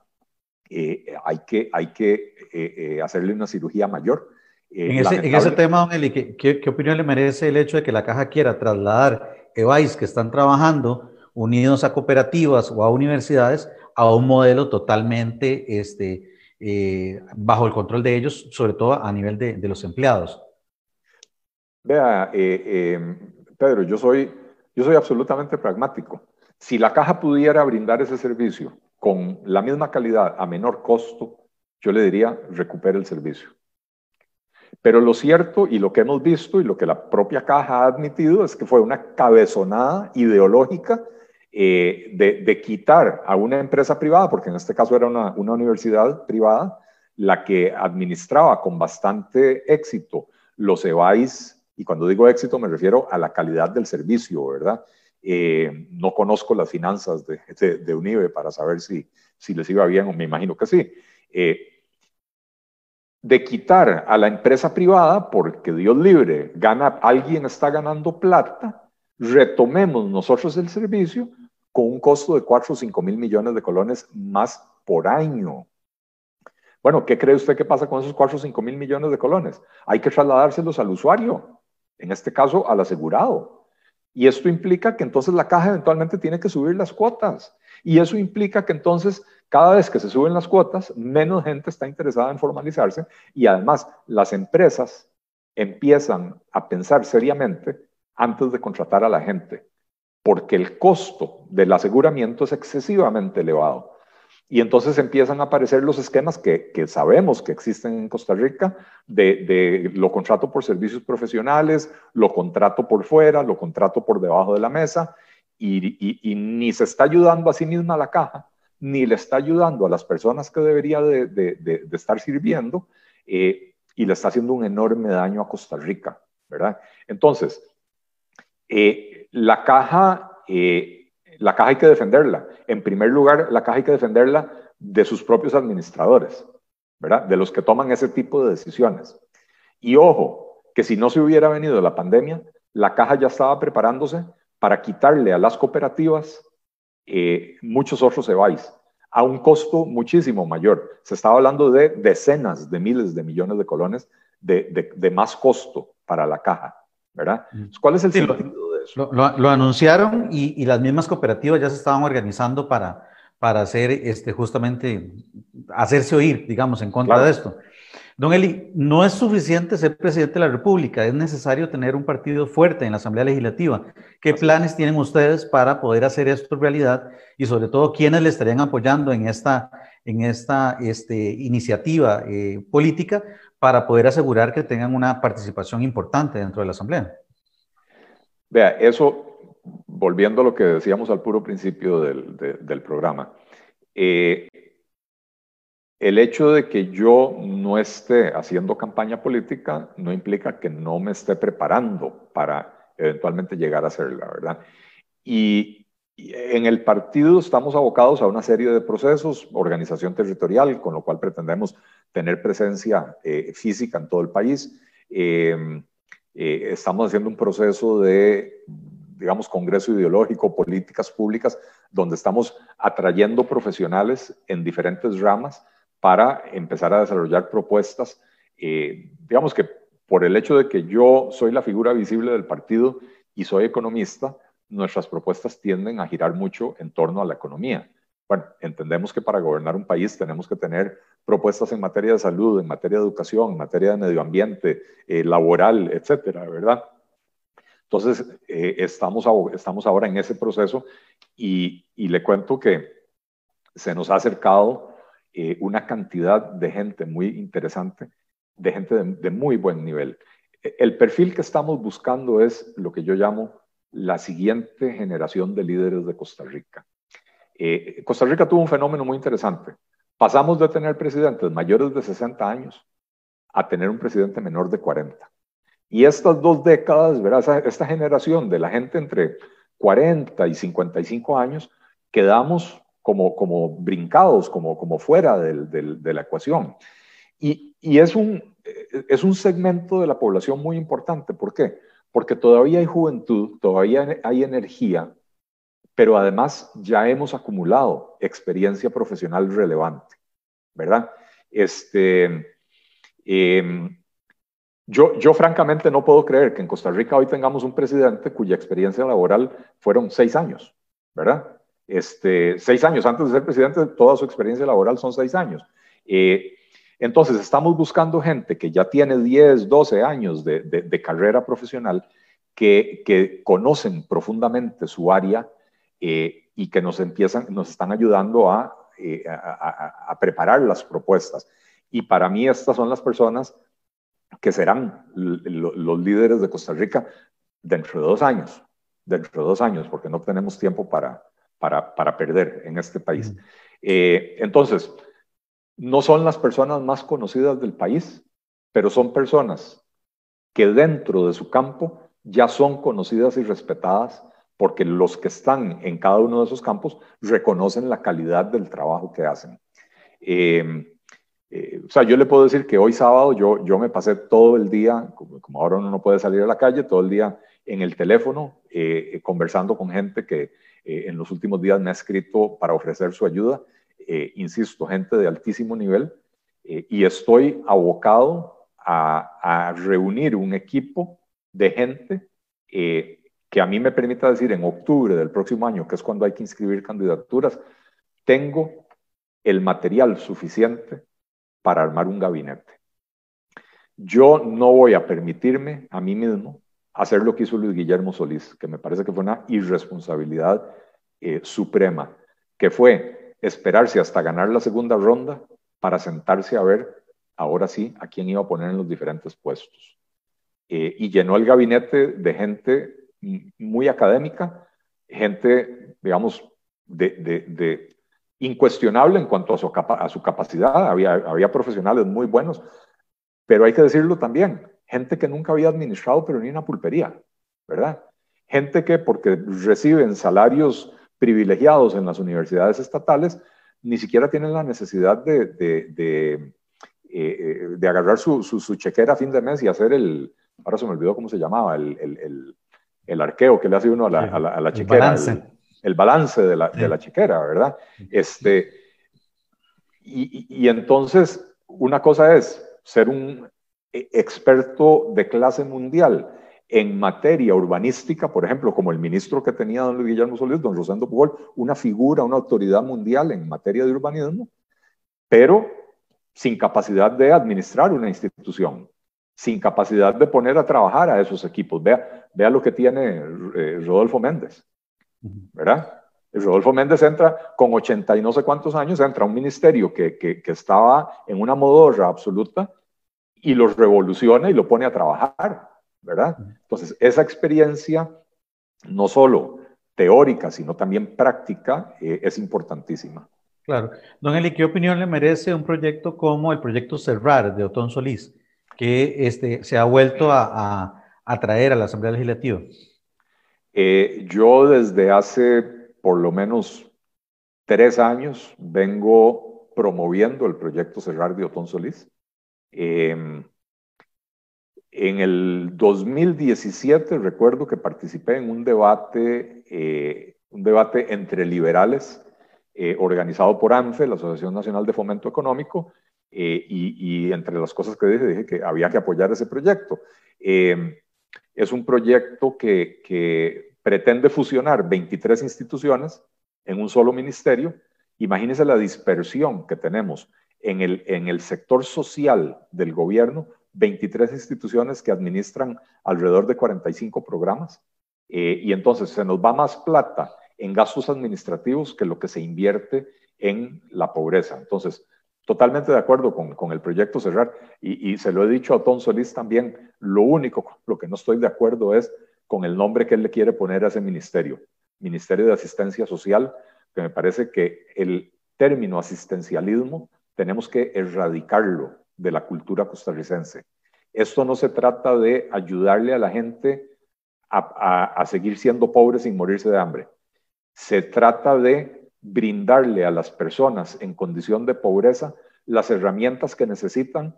eh, hay que, hay que eh, eh, hacerle una cirugía mayor. en, ese, tema, don Eli, ¿qué, ¿qué, opinión le merece el hecho de que la caja quiera trasladar EVAIS que están trabajando unidos a cooperativas o a universidades a un modelo totalmente este, eh, bajo el control de ellos, sobre todo a nivel de, los empleados. Vea, eh, eh, Pedro, yo soy, yo soy absolutamente pragmático. Si la caja pudiera brindar ese servicio con la misma calidad a menor costo, yo le diría, recupere el servicio. Pero lo cierto y lo que hemos visto y lo que la propia caja ha admitido es que fue una cabezonada ideológica eh, de, quitar a una empresa privada, porque en este caso era una, universidad privada, la que administraba con bastante éxito los EVAIS, y cuando digo éxito me refiero a la calidad del servicio, ¿verdad? Eh, no conozco las finanzas de, de, UNIBE para saber si, si les iba bien o me imagino que sí. Eh, de quitar a la empresa privada, porque Dios libre, gana, alguien está ganando plata, retomemos nosotros el servicio con un costo de 4 o 5 mil millones de colones más por año. Bueno, ¿qué cree usted que pasa con esos 4 o 5 mil millones de colones? Hay que trasladárselos al usuario, en este caso al asegurado. Y esto implica que entonces la caja eventualmente tiene que subir las cuotas. Y eso implica que entonces cada vez que se suben las cuotas, menos gente está interesada en formalizarse y además las empresas empiezan a pensar seriamente antes de contratar a la gente, porque el costo del aseguramiento es excesivamente elevado. Y entonces empiezan a aparecer los esquemas que, sabemos que existen en Costa Rica de, lo contrato por servicios profesionales, lo contrato por fuera, lo contrato por debajo de la mesa, y, ni se está ayudando a sí misma la caja, ni le está ayudando a las personas que debería de, estar sirviendo, eh, y le está haciendo un enorme daño a Costa Rica, ¿verdad? Entonces, eh, la caja... Eh, la caja hay que defenderla. En primer lugar, la caja hay que defenderla de sus propios administradores, ¿verdad? De los que toman ese tipo de decisiones. Y ojo, que si no se hubiera venido la pandemia, la caja ya estaba preparándose para quitarle a las cooperativas eh, muchos otros EBAIS a un costo muchísimo mayor. Se estaba hablando de decenas de miles de millones de colones de, más costo para la caja, ¿verdad? ¿Cuál es el sentido? Lo, anunciaron y, las mismas cooperativas ya se estaban organizando para, para hacer este, justamente, hacerse oír, digamos, en contra de esto. Don Eli, no es suficiente ser presidente de la República, es necesario tener un partido fuerte en la Asamblea Legislativa. ¿Qué planes tienen ustedes para poder hacer esto realidad y sobre todo quiénes le estarían apoyando en esta, en esta este, iniciativa eh, política para poder asegurar que tengan una participación importante dentro de la Asamblea? Vea, eso, volviendo a lo que decíamos al puro principio del, programa, eh, el hecho de que yo no esté haciendo campaña política no implica que no me esté preparando para eventualmente llegar a hacerla, ¿verdad? Y, en el partido estamos abocados a una serie de procesos, organización territorial, con lo cual pretendemos tener presencia eh, física en todo el país. Eh, eh, estamos haciendo un proceso de, digamos, congreso ideológico, políticas públicas, donde estamos atrayendo profesionales en diferentes ramas para empezar a desarrollar propuestas. Eh, digamos que por el hecho de que yo soy la figura visible del partido y soy economista, nuestras propuestas tienden a girar mucho en torno a la economía. Bueno, entendemos que para gobernar un país tenemos que tener propuestas en materia de salud, en materia de educación, en materia de medio ambiente, eh, laboral, etcétera, ¿verdad? Entonces, eh, estamos, estamos ahora en ese proceso y, le cuento que se nos ha acercado eh, una cantidad de gente muy interesante, de gente de, de muy buen nivel. E, el perfil que estamos buscando es lo que yo llamo la siguiente generación de líderes de Costa Rica. Costa Rica tuvo un fenómeno muy interesante. Pasamos de tener presidentes mayores de 60 años a tener un presidente menor de 40. Y estas dos décadas, ¿verdad? esta generación de la gente entre 40 y 55 años, quedamos como, brincados, como, fuera de la ecuación. Y, y, es, un, es un segmento de la población muy importante. ¿Por qué? Porque todavía hay juventud, todavía hay energía, pero además ya hemos acumulado experiencia profesional relevante, ¿verdad? Este, em, yo, yo francamente no puedo creer que en Costa Rica hoy tengamos un presidente cuya experiencia laboral fueron seis años, ¿verdad? Este, seis años antes de ser presidente, toda su experiencia laboral son seis años. Eh, entonces, estamos buscando gente que ya tiene 10, 12 años de, de, carrera profesional, que, que, conocen profundamente su área eh, y que nos, empiezan, nos están ayudando eh, a, a, preparar las propuestas. Y para mí estas son las personas que serán los líderes de Costa Rica dentro de dos años, dentro de dos años, porque no tenemos tiempo para, para, para perder en este país. Eh, entonces, no son las personas más conocidas del país, pero son personas que dentro de su campo ya son conocidas y respetadas porque los que están en cada uno de esos campos reconocen la calidad del trabajo que hacen. Em, eh, o sea, yo le puedo decir que hoy sábado yo, yo me pasé todo el día, como, ahora uno no puede salir a la calle, todo el día en el teléfono, eh, conversando con gente que eh, en los últimos días me ha escrito para ofrecer su ayuda. insisto, gente de altísimo nivel Eh, y estoy abocado a, reunir un equipo de gente eh, que a mí me permita decir en octubre del próximo año, que es cuando hay que inscribir candidaturas, tengo el material suficiente para armar un gabinete. Yo no voy a permitirme a mí mismo hacer lo que hizo Luis Guillermo Solís, que me parece que fue una irresponsabilidad eh, suprema, que fue esperarse hasta ganar la segunda ronda para sentarse a ver, ahora sí, a quién iba a poner en los diferentes puestos. Eh, y llenó el gabinete de gente muy académica, gente, digamos, de, incuestionable en cuanto a su, a su capacidad. Había, había profesionales muy buenos, pero hay que decirlo también, gente que nunca había administrado, pero ni una pulpería, ¿verdad? Gente que porque reciben salarios privilegiados en las universidades estatales, ni siquiera tienen la necesidad de, de, eh, eh, de, agarrar su, su, chequera a fin de mes y hacer el, ahora se me olvidó cómo se llamaba, el, arqueo que le hace uno a la, a la, a chequera. Balance. El, balance de la, de la chequera, ¿verdad? Este, y, y entonces, una cosa es ser un e, experto de clase mundial en materia urbanística, por ejemplo, como el ministro que tenía don Luis Guillermo Solís, don Rosendo Pujol, una figura, una autoridad mundial en materia de urbanismo, pero sin capacidad de administrar una institución, sin capacidad de poner a trabajar a esos equipos. Vea, vea lo que tiene eh, Rodolfo Méndez, ¿verdad? Rodolfo Méndez entra con 80 y no sé cuántos años, entra a un ministerio que, que, que estaba en una modorra absoluta y los revoluciona y lo pone a trabajar, ¿verdad? Entonces, esa experiencia, no solo teórica, sino también práctica, eh, es importantísima. Claro. Don Eli, ¿qué opinión le merece un proyecto como el proyecto Cerrar de Otón Solís, que este, se ha vuelto a, a, traer a la Asamblea Legislativa? Eh, yo desde hace por lo menos tres años vengo promoviendo el proyecto Cerrar de Otón Solís. Em, en el 2017 recuerdo que participé en un debate, eh, un debate entre liberales eh, organizado por ANFE, la Asociación Nacional de Fomento Económico, eh, y, entre las cosas que dije, dije que había que apoyar ese proyecto. Em, es un proyecto que, pretende fusionar 23 instituciones en un solo ministerio. Imagínense la dispersión que tenemos en el, en el sector social del gobierno 23 instituciones que administran alrededor de 45 programas. Eh, y entonces se nos va más plata en gastos administrativos que lo que se invierte en la pobreza. Entonces, totalmente de acuerdo con, con el proyecto Cerrar. Y, se lo he dicho a Tom Solís también, lo único lo que no estoy de acuerdo es con el nombre que él le quiere poner a ese ministerio, Ministerio de Asistencia Social, que me parece que el término asistencialismo tenemos que erradicarlo de la cultura costarricense. Esto no se trata de ayudarle a la gente a, seguir siendo pobre sin morirse de hambre. Se trata de brindarle a las personas en condición de pobreza las herramientas que necesitan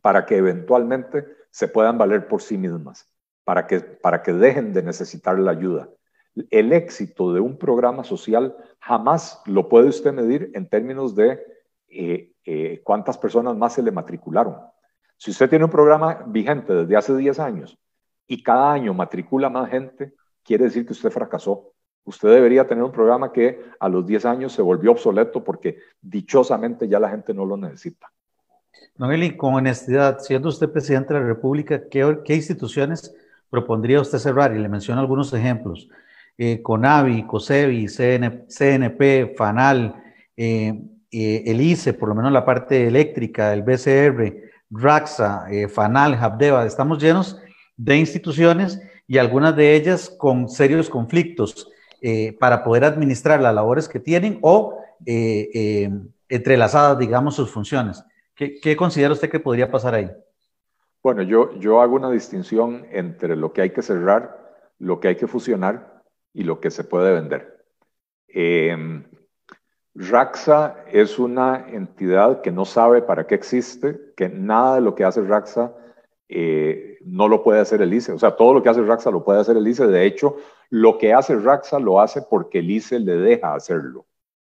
para que eventualmente se puedan valer por sí mismas, para que, para que dejen de necesitar la ayuda. El éxito de un programa social jamás lo puede usted medir en términos de eh, eh, cuántas personas más se le matricularon. Si usted tiene un programa vigente desde hace 10 años y cada año matricula más gente, quiere decir que usted fracasó. Usted debería tener un programa que a los 10 años se volvió obsoleto porque dichosamente ya la gente no lo necesita. Don Eli, con honestidad, siendo usted presidente de la República, ¿qué, instituciones propondría usted cerrar? Y le menciono algunos ejemplos. Eh, CONAVI, COSEBI, CNP, FANAL, eh, eh, por lo menos la parte eléctrica, el BCR, RAXA, eh, FANAL, Habdeba, estamos llenos de instituciones y algunas de ellas con serios conflictos eh, para poder administrar las labores que tienen o entrelazadas, digamos, sus funciones. ¿Qué, considera usted que podría pasar ahí? Bueno, yo, yo hago una distinción entre lo que hay que cerrar, lo que hay que fusionar y lo que se puede vender. Eh, Raxa es una entidad que no sabe para qué existe, que nada de lo que hace Raxa eh, no lo puede hacer el ICE. O sea, todo lo que hace Raxa lo puede hacer el ICE. De hecho, lo que hace Raxa lo hace porque el ICE le deja hacerlo,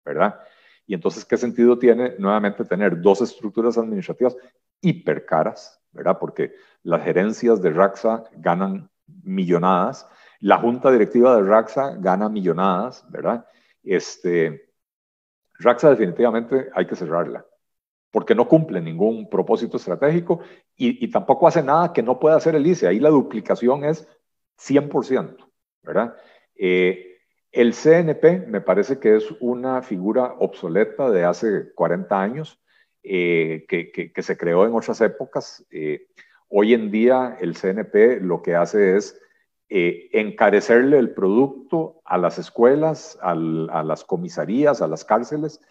¿verdad? Y entonces, ¿qué sentido tiene nuevamente tener dos estructuras administrativas hipercaras, ¿verdad? Porque las gerencias de RAXA ganan millonadas, la junta directiva de RAXA gana millonadas, ¿verdad? Este, RAXA definitivamente hay que cerrarla, porque no cumple ningún propósito estratégico y, tampoco hace nada que no pueda hacer el ICE. Ahí la duplicación es 100%, ¿verdad? Eh, el CNP me parece que es una figura obsoleta de hace 40 años, eh, que, se creó en otras épocas. Eh, hoy en día el CNP lo que hace es eh, encarecerle el producto a las escuelas, a las comisarías, a las cárceles,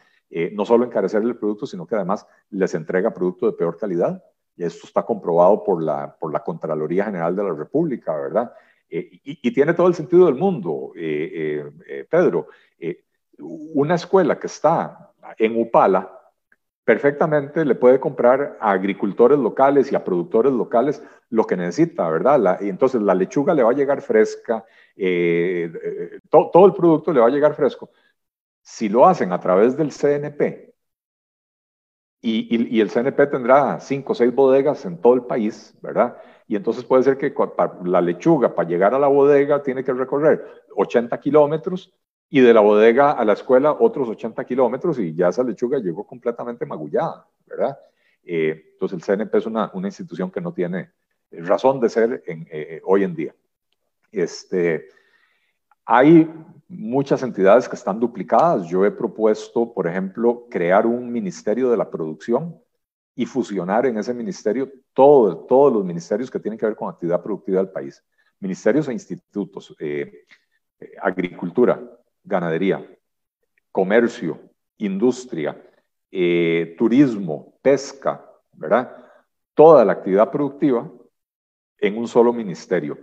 no solo encarecerle el producto, sino que además les entrega producto de peor calidad. Y esto está comprobado por la, por la Contraloría General de la República, ¿verdad? Eh, y, tiene todo el sentido del mundo, eh, eh, Pedro. una escuela que está en Upala perfectamente le puede comprar a agricultores locales y a productores locales lo que necesita, ¿verdad? y entonces la lechuga le va a llegar fresca, todo el producto le va a llegar fresco. Si lo hacen a través del CNP, y, y, el CNP tendrá cinco o seis bodegas en todo el país, ¿verdad? Y entonces puede ser que la lechuga, para llegar a la bodega, tiene que recorrer 80 kilómetros y de la bodega a la escuela otros 80 kilómetros y ya esa lechuga llegó completamente magullada, ¿verdad? Eh, entonces el CNP es una, una, institución que no tiene razón de ser en, eh, hoy en día. Este, hay muchas entidades que están duplicadas. Yo he propuesto, por ejemplo, crear un ministerio de la producción y fusionar en ese ministerio todo, todos los ministerios que tienen que ver con actividad productiva del país. Ministerios e institutos, eh, eh, agricultura, ganadería, comercio, industria, eh, turismo, pesca, ¿verdad? Toda la actividad productiva en un solo ministerio.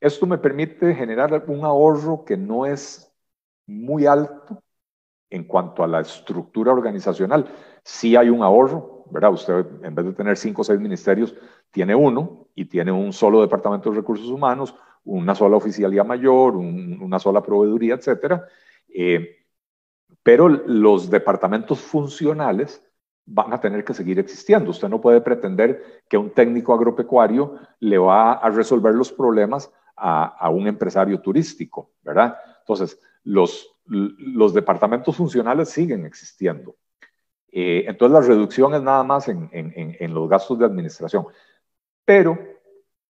Esto me permite generar un ahorro que no es muy alto en cuanto a la estructura organizacional. Sí hay un ahorro, ¿verdad? Usted en vez de tener cinco o seis ministerios, tiene uno y tiene un solo departamento de recursos humanos, una sola oficialía mayor, una sola proveeduría, etcétera. Eh, pero los departamentos funcionales van a tener que seguir existiendo. Usted no puede pretender que un técnico agropecuario le va a resolver los problemas a, a un empresario turístico, ¿verdad? Entonces, los, los departamentos funcionales siguen existiendo. Eh, entonces la reducción es nada más en, los gastos de administración, pero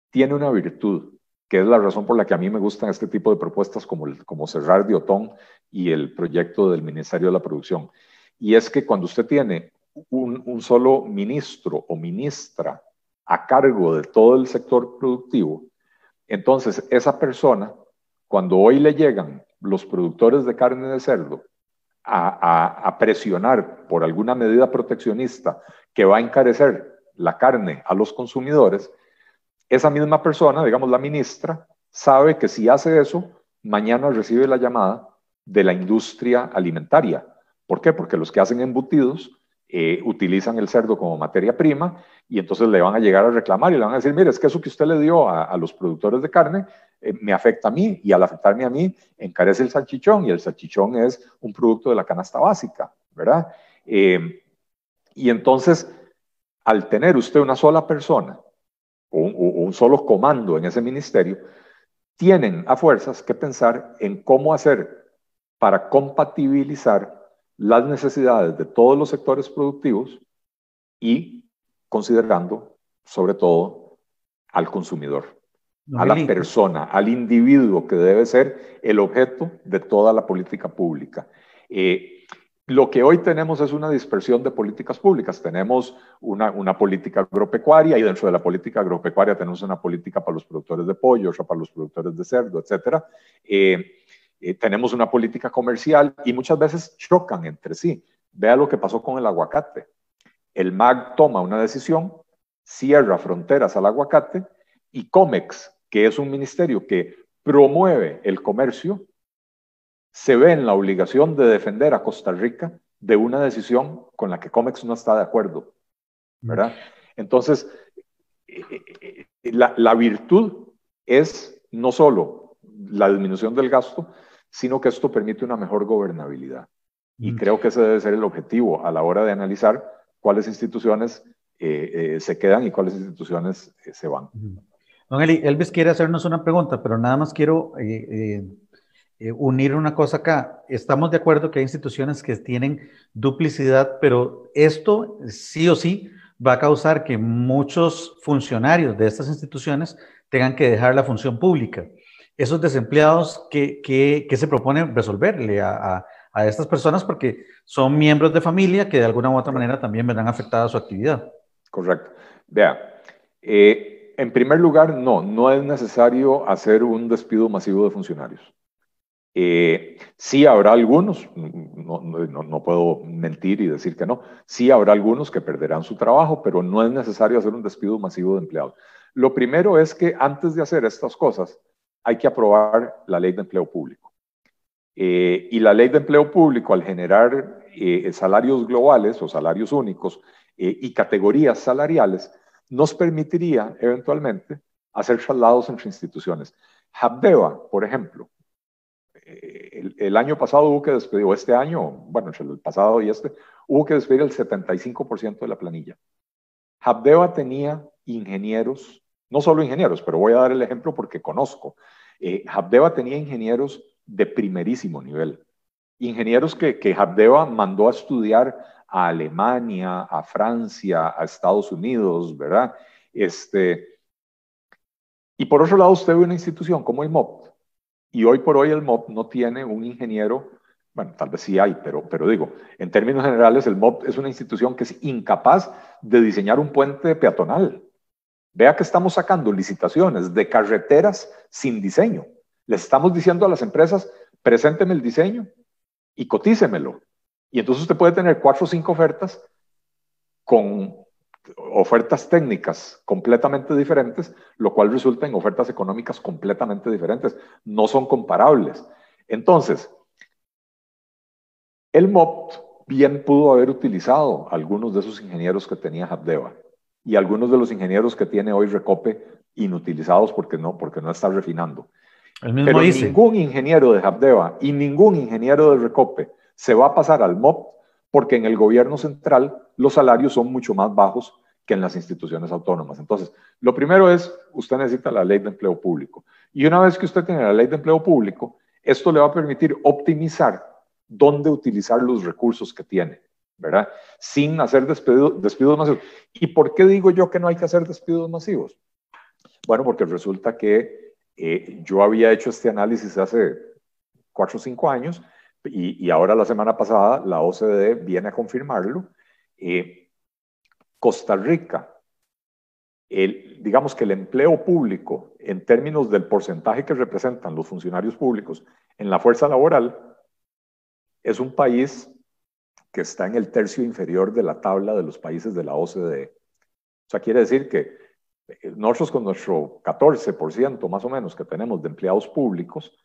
tiene una virtud, que es la razón por la que a mí me gustan este tipo de propuestas como, el, como cerrar Diotón y el proyecto del Ministerio de la Producción. Y es que cuando usted tiene un solo ministro o ministra a cargo de todo el sector productivo, entonces esa persona, cuando hoy le llegan los productores de carne de cerdo a, presionar por alguna medida proteccionista que va a encarecer la carne a los consumidores, esa misma persona, digamos la ministra, sabe que si hace eso, mañana recibe la llamada de la industria alimentaria. ¿Por qué? Porque los que hacen embutidos eh, utilizan el cerdo como materia prima y entonces le van a llegar a reclamar y le van a decir, mire, es que eso que usted le dio a los productores de carne eh, me afecta a mí y al afectarme a mí encarece el salchichón y el salchichón es un producto de la canasta básica, ¿verdad? Eh, y entonces, al tener usted una sola persona o, un solo comando en ese ministerio, tienen a fuerzas que pensar en cómo hacer para compatibilizar las necesidades de todos los sectores productivos y considerando sobre todo al consumidor a la persona, al individuo que debe ser el objeto de toda la política pública. Eh, lo que hoy tenemos es una dispersión de políticas públicas. Tenemos una, una, política agropecuaria y dentro de la política agropecuaria tenemos una política para los productores de pollo, otra para los productores de cerdo, etc. Eh, eh, tenemos una política comercial y muchas veces chocan entre sí. Vea lo que pasó con el aguacate. El MAG toma una decisión, cierra fronteras al aguacate y COMEX, que es un ministerio que promueve el comercio, se ve en la obligación de defender a Costa Rica de una decisión con la que COMEX no está de acuerdo. ¿verdad? Entonces, eh, eh, eh, la, virtud es no solo la disminución del gasto, sino que esto permite una mejor gobernabilidad. Y creo que ese debe ser el objetivo a la hora de analizar cuáles instituciones eh, eh, se quedan y cuáles instituciones eh, se van. Don Eli, Elvis quiere hacernos una pregunta, pero nada más quiero unir una cosa acá. Estamos de acuerdo que hay instituciones que tienen duplicidad, pero esto sí o sí va a causar que muchos funcionarios de estas instituciones tengan que dejar la función pública. Esos desempleados, ¿qué, qué, se propone resolverle a, a, estas personas? Porque son miembros de familia que de alguna u otra manera también verán afectada su actividad. Correcto. Vea, eh, en primer lugar, no, no es necesario hacer un despido masivo de funcionarios. Eh, sí habrá algunos, no, no, no, puedo mentir y decir que no, sí habrá algunos que perderán su trabajo, pero no es necesario hacer un despido masivo de empleados. Lo primero es que antes de hacer estas cosas hay que aprobar la ley de empleo público. Eh, y la ley de empleo público, al generar eh, salarios globales o salarios únicos y categorías salariales, nos permitiría eventualmente hacer traslados entre instituciones. Habdeba, por ejemplo, el, año pasado hubo que despedir, o este año, bueno, entre el pasado y este, hubo que despedir el 75% de la planilla. Habdeba tenía ingenieros, no solo ingenieros, pero voy a dar el ejemplo porque conozco. Eh, Habdeba tenía ingenieros de primerísimo nivel. Ingenieros que, que Habdeba mandó a estudiar a Alemania, a Francia, a Estados Unidos, ¿verdad? Este, y por otro lado, usted ve una institución como el MOP, y hoy por hoy el MOP no tiene un ingeniero, bueno, tal vez sí hay, pero, pero digo, en términos generales el MOP es una institución que es incapaz de diseñar un puente peatonal. Vea que estamos sacando licitaciones de carreteras sin diseño. Les estamos diciendo a las empresas, presénteme el diseño y cotícemelo. Y entonces usted puede tener cuatro o cinco ofertas con ofertas técnicas completamente diferentes, lo cual resulta en ofertas económicas completamente diferentes. No son comparables. Entonces, el MOP bien pudo haber utilizado algunos de esos ingenieros que tenía Habdeba y algunos de los ingenieros que tiene hoy Recope inutilizados porque no, porque no está refinando. Pero ningún ingeniero de Habdeba y ningún ingeniero de Recope se va a pasar al MOP porque en el gobierno central los salarios son mucho más bajos que en las instituciones autónomas. Entonces, lo primero es, usted necesita la ley de empleo público. Y una vez que usted tiene la ley de empleo público, esto le va a permitir optimizar dónde utilizar los recursos que tiene, ¿verdad? Sin hacer despidos masivos. ¿Y por qué digo yo que no hay que hacer despidos masivos? Bueno, porque resulta que eh, yo había hecho este análisis hace cuatro o cinco años y, ahora la semana pasada la OCDE viene a confirmarlo. Eh, Costa Rica, el, digamos que el empleo público en términos del porcentaje que representan los funcionarios públicos en la fuerza laboral, es un país que está en el tercio inferior de la tabla de los países de la OCDE. O sea, quiere decir que eh, nosotros con nuestro 14% más o menos que tenemos de empleados públicos,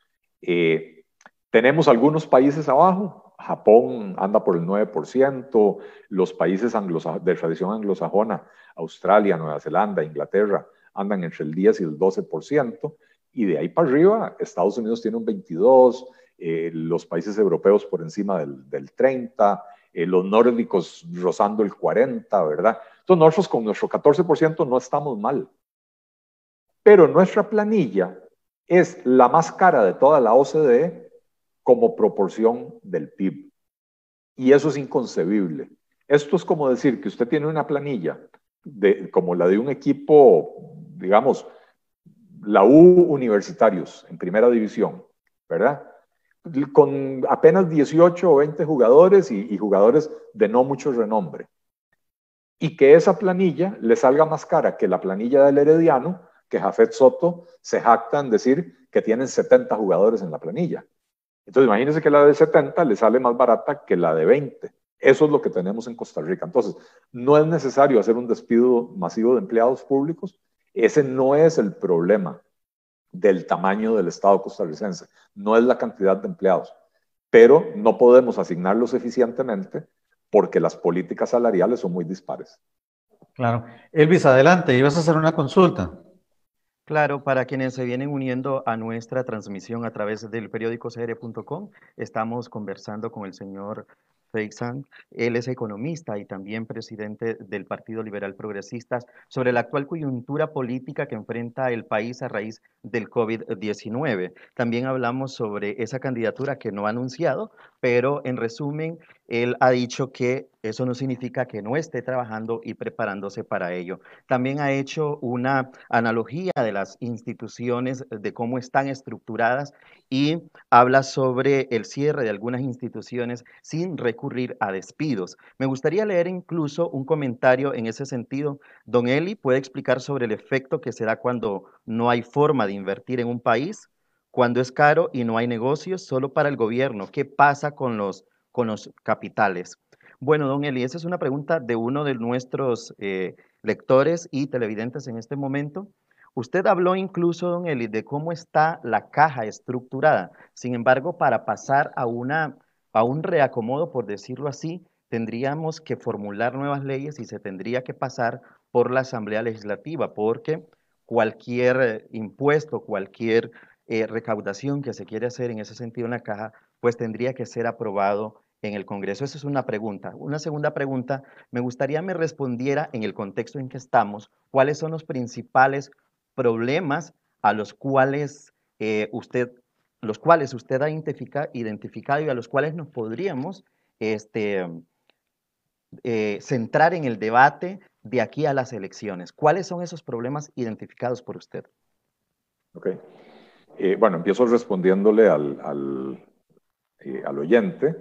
eh, tenemos algunos países abajo. Japón anda por el 9%, los países de tradición anglosajona, Australia, Nueva Zelanda, Inglaterra, andan entre el 10 y el 12%, y de ahí para arriba, Estados Unidos tiene un 22%, eh, los países europeos por encima del, del 30%, eh, los nórdicos rozando el 40%, ¿verdad? Entonces nosotros con nuestro 14% no estamos mal. Pero nuestra planilla es la más cara de toda la OCDE como proporción del PIB. Y eso es inconcebible. Esto es como decir que usted tiene una planilla de, como la de un equipo, digamos, la U universitarios en primera división, ¿verdad? Con apenas 18 o 20 jugadores y, jugadores de no mucho renombre. Y que esa planilla le salga más cara que la planilla del Herediano, que Jafet Soto se jacta en decir que tienen 70 jugadores en la planilla. Entonces, imagínense que la de 70 le sale más barata que la de 20. Eso es lo que tenemos en Costa Rica. Entonces, no es necesario hacer un despido masivo de empleados públicos. Ese no es el problema del tamaño del Estado costarricense. No es la cantidad de empleados. Pero no podemos asignarlos eficientemente porque las políticas salariales son muy dispares. Claro. Elvis, adelante, ibas a hacer una consulta. Claro, para quienes se vienen uniendo a nuestra transmisión a través del periódico cr.com, estamos conversando con el señor Feixan. Él es economista y también presidente del Partido Liberal Progresista sobre la actual coyuntura política que enfrenta el país a raíz del COVID-19. También hablamos sobre esa candidatura que no ha anunciado, pero en resumen, él ha dicho que eso no significa que no esté trabajando y preparándose para ello. También ha hecho una analogía de las instituciones, de cómo están estructuradas y habla sobre el cierre de algunas instituciones sin recurrir a despidos. Me gustaría leer incluso un comentario en ese sentido. Don Eli puede explicar sobre el efecto que se da cuando no hay forma de invertir en un país, cuando es caro y no hay negocios solo para el gobierno. ¿Qué pasa con los con los capitales? Bueno, don Eli, esa es una pregunta de uno de nuestros eh, lectores y televidentes en este momento. Usted habló incluso, don Eli, de cómo está la caja estructurada. Sin embargo, para pasar a, una, a un reacomodo, por decirlo así, tendríamos que formular nuevas leyes y se tendría que pasar por la Asamblea Legislativa, porque cualquier eh, impuesto, cualquier eh, recaudación que se quiere hacer en ese sentido en la caja, pues tendría que ser aprobado en el Congreso? Esa es una pregunta. Una segunda pregunta, me gustaría me respondiera en el contexto en que estamos, cuáles son los principales problemas a los cuales eh, usted los cuales usted ha identificado y a los cuales nos podríamos este, eh, centrar en el debate de aquí a las elecciones. ¿Cuáles son esos problemas identificados por usted? Ok. Eh, bueno, empiezo respondiéndole al, al oyente.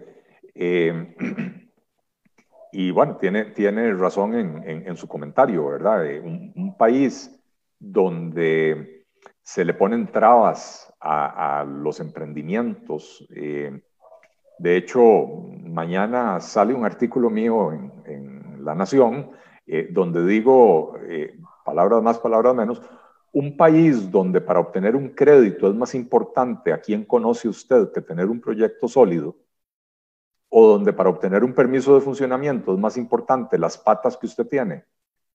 Eh, *clears throat* y bueno, tiene, tiene razón en, en, su comentario, ¿verdad? Eh, un, país donde se le ponen trabas a, los emprendimientos. Eh, de hecho, mañana sale un artículo mío en, en La Nación donde digo, palabras más, palabras menos, un país donde para obtener un crédito es más importante a quién conoce usted que tener un proyecto sólido, o donde para obtener un permiso de funcionamiento es más importante las patas que usted tiene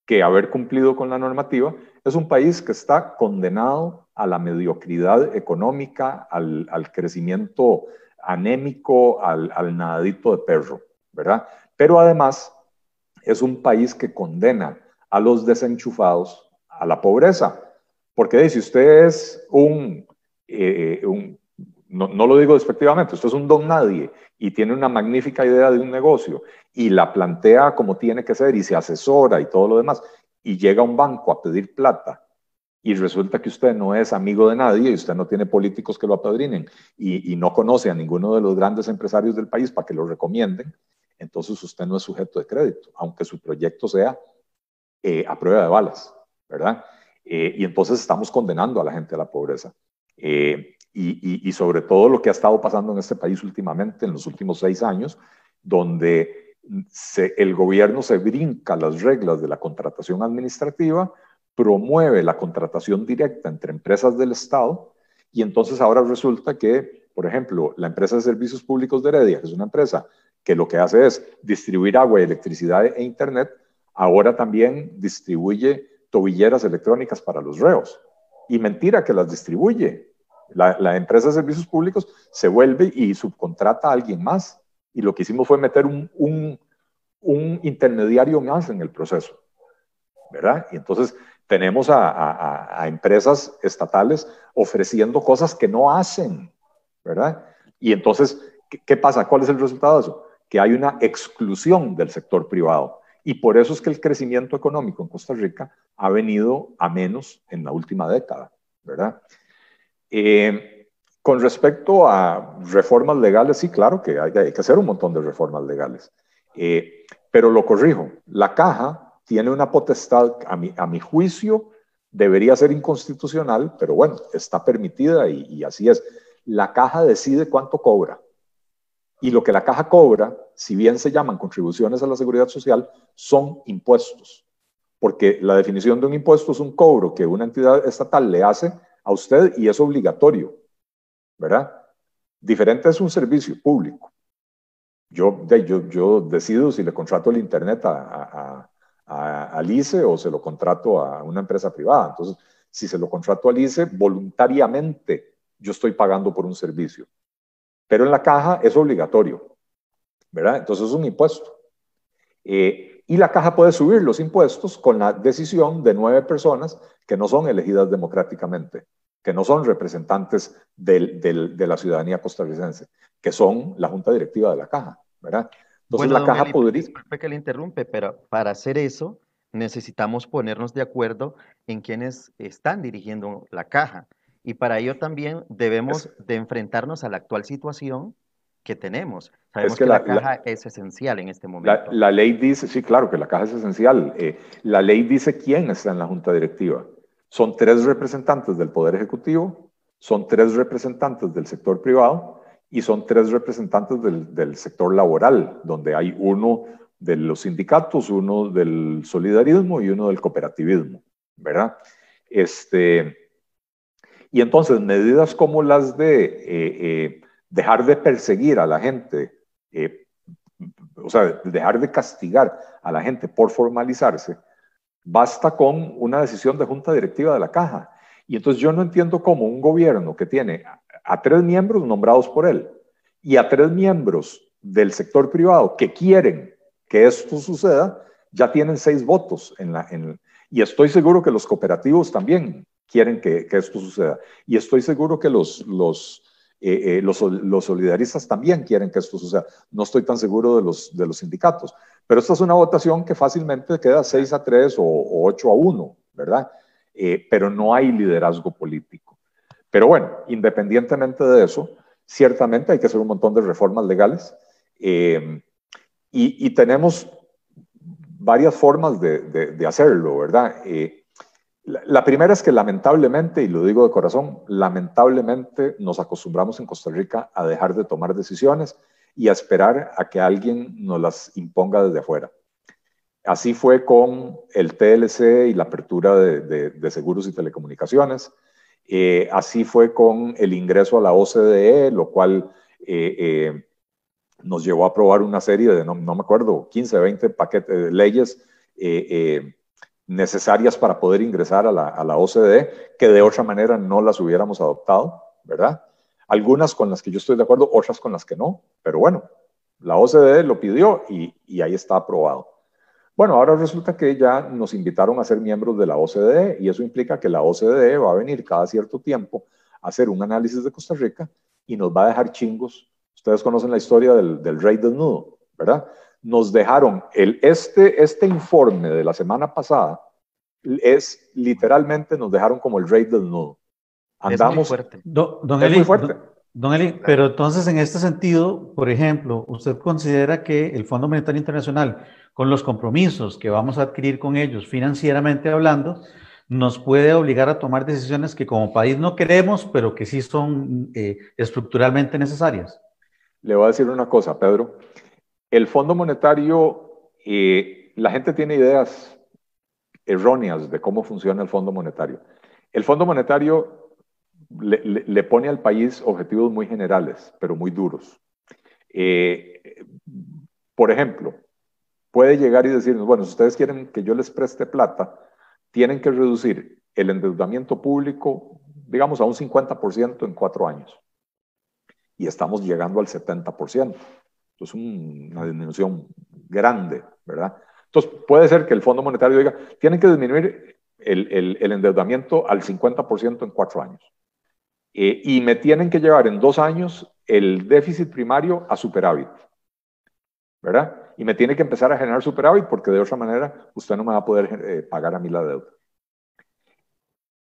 que haber cumplido con la normativa, es un país que está condenado a la mediocridad económica, al, crecimiento anémico, al, al nadadito de perro, ¿verdad? Pero además es un país que condena a los desenchufados a la pobreza. Porque si usted es un, eh, no, lo digo despectivamente, usted es un don nadie y tiene una magnífica idea de un negocio y la plantea como tiene que ser y se asesora y todo lo demás y llega a un banco a pedir plata y resulta que usted no es amigo de nadie y usted no tiene políticos que lo apadrinen y, y no conoce a ninguno de los grandes empresarios del país para que lo recomienden, entonces usted no es sujeto de crédito, aunque su proyecto sea eh, a prueba de balas, ¿verdad? Eh, y entonces estamos condenando a la gente a la pobreza. Eh, y, sobre todo lo que ha estado pasando en este país últimamente, en los últimos seis años, donde el gobierno se brinca las reglas de la contratación administrativa, promueve la contratación directa entre empresas del Estado y entonces ahora resulta que, por ejemplo, la empresa de servicios públicos de Heredia, que es una empresa que lo que hace es distribuir agua, electricidad e internet, ahora también distribuye tobilleras electrónicas para los reos. Y mentira que las distribuye, la, empresa de servicios públicos se vuelve y subcontrata a alguien más. Y lo que hicimos fue meter un, un, un intermediario más en el proceso. ¿Verdad? Y entonces tenemos a, a, empresas estatales ofreciendo cosas que no hacen. ¿Verdad? Y entonces, ¿qué, ¿qué pasa? ¿Cuál es el resultado de eso? Que hay una exclusión del sector privado. Y por eso es que el crecimiento económico en Costa Rica ha venido a menos en la última década, ¿verdad? Eh, con respecto a reformas legales, sí, claro que hay, que hacer un montón de reformas legales. Eh, pero lo corrijo, la caja tiene una potestad, a mi, a mi juicio, debería ser inconstitucional, pero bueno, está permitida y, y así es. La caja decide cuánto cobra. Y lo que la caja cobra, si bien se llaman contribuciones a la seguridad social, son impuestos. Porque la definición de un impuesto es un cobro que una entidad estatal le hace a usted y es obligatorio, ¿verdad? Diferente es un servicio público. Yo, yo, yo decido si le contrato el Internet a, a, Alice o se lo contrato a una empresa privada. Entonces, si se lo contrato al ICE, voluntariamente yo estoy pagando por un servicio. Pero en la caja es obligatorio, ¿verdad? Entonces es un impuesto. Eh, y la caja puede subir los impuestos con la decisión de nueve personas que no son elegidas democráticamente, que no son representantes de la ciudadanía costarricense, que son la junta directiva de la caja, ¿verdad? Entonces la caja podría... Disculpe que le interrumpe, pero para hacer eso necesitamos ponernos de acuerdo en quienes están dirigiendo la caja. Y para ello también debemos de enfrentarnos a la actual situación que tenemos. Sabemos que, la, caja es esencial en este momento. La, ley dice, sí, claro que la caja es esencial. Eh, la ley dice quién está en la junta directiva. Son tres representantes del Poder Ejecutivo, son tres representantes del sector privado y son tres representantes del, del sector laboral, donde hay uno de los sindicatos, uno del solidarismo y uno del cooperativismo, ¿verdad? Este, y entonces medidas como las de eh, eh, dejar de perseguir a la gente, eh, o sea, dejar de castigar a la gente por formalizarse, basta con una decisión de junta directiva de la caja. Y entonces yo no entiendo cómo un gobierno que tiene a tres miembros nombrados por él y a tres miembros del sector privado que quieren que esto suceda, ya tienen seis votos en la, en, y estoy seguro que los cooperativos también quieren que, que esto suceda. Y estoy seguro que los, los, eh, eh, los, los, solidaristas también quieren que esto suceda. No estoy tan seguro de los, de los sindicatos. Pero esta es una votación que fácilmente queda 6 a 3 o, 8 a 1, ¿verdad? Eh, pero no hay liderazgo político. Pero bueno, independientemente de eso, ciertamente hay que hacer un montón de reformas legales. Eh, y, tenemos varias formas de, hacerlo, ¿verdad? Eh, la, primera es que lamentablemente, y lo digo de corazón, lamentablemente nos acostumbramos en Costa Rica a dejar de tomar decisiones y a esperar a que alguien nos las imponga desde afuera. Así fue con el TLC y la apertura de, seguros y telecomunicaciones. Eh, así fue con el ingreso a la OCDE, lo cual eh, nos llevó a aprobar una serie de, no, me acuerdo, 15, 20 paquetes de leyes eh, eh, necesarias para poder ingresar a la, a OCDE, que de otra manera no las hubiéramos adoptado, ¿verdad? Algunas con las que yo estoy de acuerdo, otras con las que no, pero bueno, la OCDE lo pidió y, y ahí está aprobado. Bueno, ahora resulta que ya nos invitaron a ser miembros de la OCDE y eso implica que la OCDE va a venir cada cierto tiempo a hacer un análisis de Costa Rica y nos va a dejar chingos Ustedes conocen la historia del, del rey desnudo, ¿verdad? Nos dejaron el, este, este informe de la semana pasada, es literalmente nos dejaron como el rey desnudo. Andamos. Es muy fuerte. don, Eli, fuerte. Don, Eli, pero entonces en este sentido, por ejemplo, ¿usted considera que el Fondo Monetario Internacional, con los compromisos que vamos a adquirir con ellos financieramente hablando, nos puede obligar a tomar decisiones que como país no queremos, pero que sí son eh, estructuralmente necesarias? Le voy a decir una cosa, Pedro. El Fondo Monetario, eh, la gente tiene ideas erróneas de cómo funciona el Fondo Monetario. El Fondo Monetario le, pone al país objetivos muy generales, pero muy duros. Eh, por ejemplo, puede llegar y decirnos, bueno, si ustedes quieren que yo les preste plata, tienen que reducir el endeudamiento público, digamos, a un 50% en cuatro años y estamos llegando al 70%. Entonces, una disminución grande, ¿verdad? Entonces, puede ser que el Fondo Monetario diga, tienen que disminuir el, el, endeudamiento al 50% en cuatro años. Eh, y me tienen que llevar en dos años el déficit primario a superávit, ¿verdad? Y me tiene que empezar a generar superávit porque de otra manera usted no me va a poder eh, pagar a mí la deuda.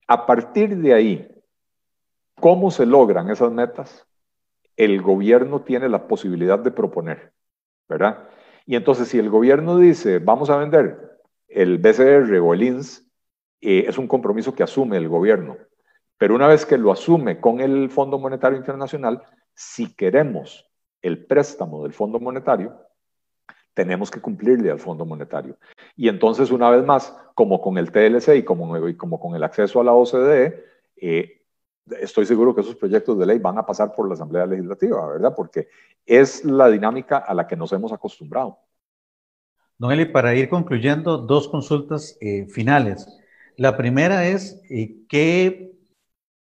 A partir de ahí, ¿cómo se logran esas metas? El gobierno tiene la posibilidad de proponer, ¿verdad? Y entonces si el gobierno dice, vamos a vender el BCR o el INS, eh, es un compromiso que asume el gobierno. Pero una vez que lo asume con el Fondo Monetario Internacional, si queremos el préstamo del Fondo Monetario, tenemos que cumplirle al Fondo Monetario. Y entonces, una vez más, como con el TLC y como, y como con el acceso a la OCDE, eh, estoy seguro que esos proyectos de ley van a pasar por la Asamblea Legislativa, ¿verdad? Porque es la dinámica a la que nos hemos acostumbrado. Don Eli, para ir concluyendo, dos consultas eh, finales. La primera es eh, que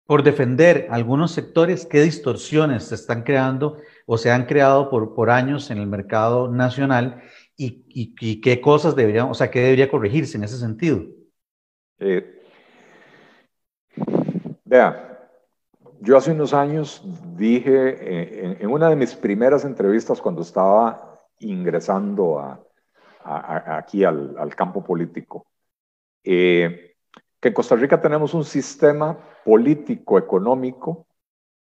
por defender algunos sectores, qué distorsiones se están creando o se han creado por, por años en el mercado nacional y, y, qué cosas deberían, o sea, qué debería corregirse en ese sentido. Eh, vea, yo hace unos años dije eh, en, una de mis primeras entrevistas cuando estaba ingresando aquí al, campo político, eh, que en Costa Rica tenemos un sistema político, económico,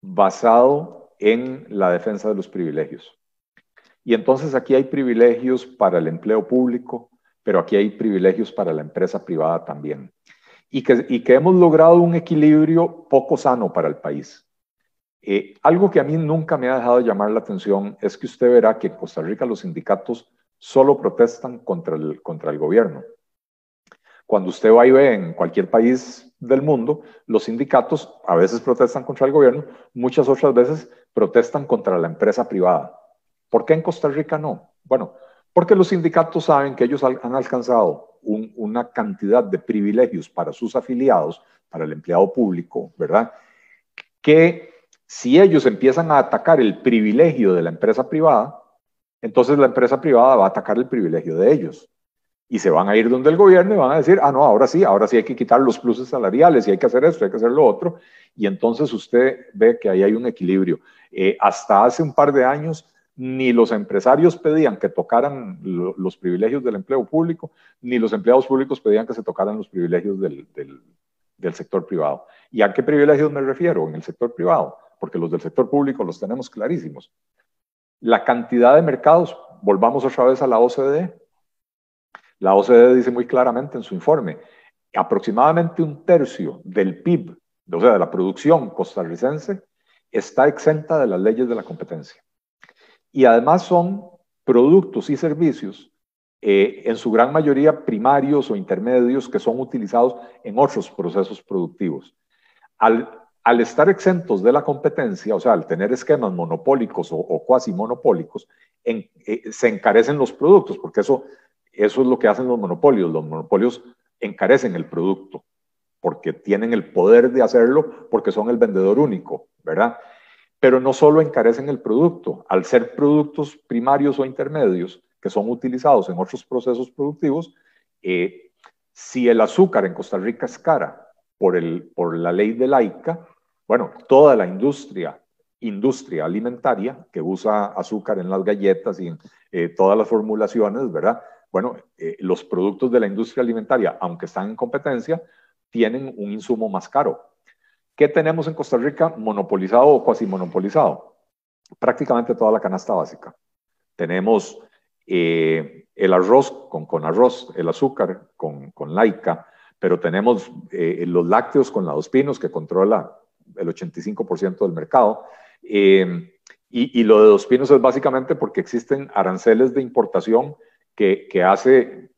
basado en la defensa de los privilegios. Y entonces aquí hay privilegios para el empleo público, pero aquí hay privilegios para la empresa privada también. Y que, hemos logrado un equilibrio poco sano para el país. Eh, algo que a mí nunca me ha dejado llamar la atención es que usted verá que en Costa Rica los sindicatos solo protestan contra el, contra el gobierno. Cuando usted va y ve en cualquier país del mundo, los sindicatos a veces protestan contra el gobierno, muchas otras veces protestan contra la empresa privada. ¿Por qué en Costa Rica no? Bueno, porque los sindicatos saben que ellos han alcanzado una cantidad de privilegios para sus afiliados, para el empleado público, ¿verdad? Que si ellos empiezan a atacar el privilegio de la empresa privada, entonces la empresa privada va a atacar el privilegio de ellos y se van a ir donde el gobierno y van a decir, ah, no, ahora sí, ahora sí hay que quitar los pluses salariales y hay que hacer esto, hay que hacer lo otro. Y entonces usted ve que ahí hay un equilibrio. Eh, hasta hace un par de años, ni los empresarios pedían que tocaran los privilegios del empleo público, ni los empleados públicos pedían que se tocaran los privilegios del, del sector privado. ¿Y a qué privilegios me refiero en el sector privado? Porque los del sector público los tenemos clarísimos. La cantidad de mercados, volvamos otra vez a la OCDE, la OCDE dice muy claramente en su informe, aproximadamente un tercio del PIB, o sea, de la producción costarricense, está exenta de las leyes de la competencia. Y además son productos y servicios, eh, en su gran mayoría primarios o intermedios, que son utilizados en otros procesos productivos. Al, al estar exentos de la competencia, o sea, al tener esquemas monopólicos o, cuasi monopólicos, eh, se encarecen los productos, porque eso eso es lo que hacen los monopolios. Los monopolios encarecen el producto porque tienen el poder de hacerlo, porque son el vendedor único, ¿verdad? Pero no solo encarecen el producto, al ser productos primarios o intermedios que son utilizados en otros procesos productivos, eh, si el azúcar en Costa Rica es cara por, el, por la ley de laica, bueno, toda la industria, industria alimentaria que usa azúcar en las galletas y en eh, todas las formulaciones, ¿verdad? Bueno, eh, los productos de la industria alimentaria, aunque están en competencia, tienen un insumo más caro. ¿Qué tenemos en Costa Rica monopolizado o cuasi monopolizado? Prácticamente toda la canasta básica. Tenemos eh, el arroz con, con, arroz, el azúcar con, con laica, pero tenemos eh, los lácteos con la dos pinos que controla el 85% del mercado. y, y, lo de dos pinos es básicamente porque existen aranceles de importación que, hace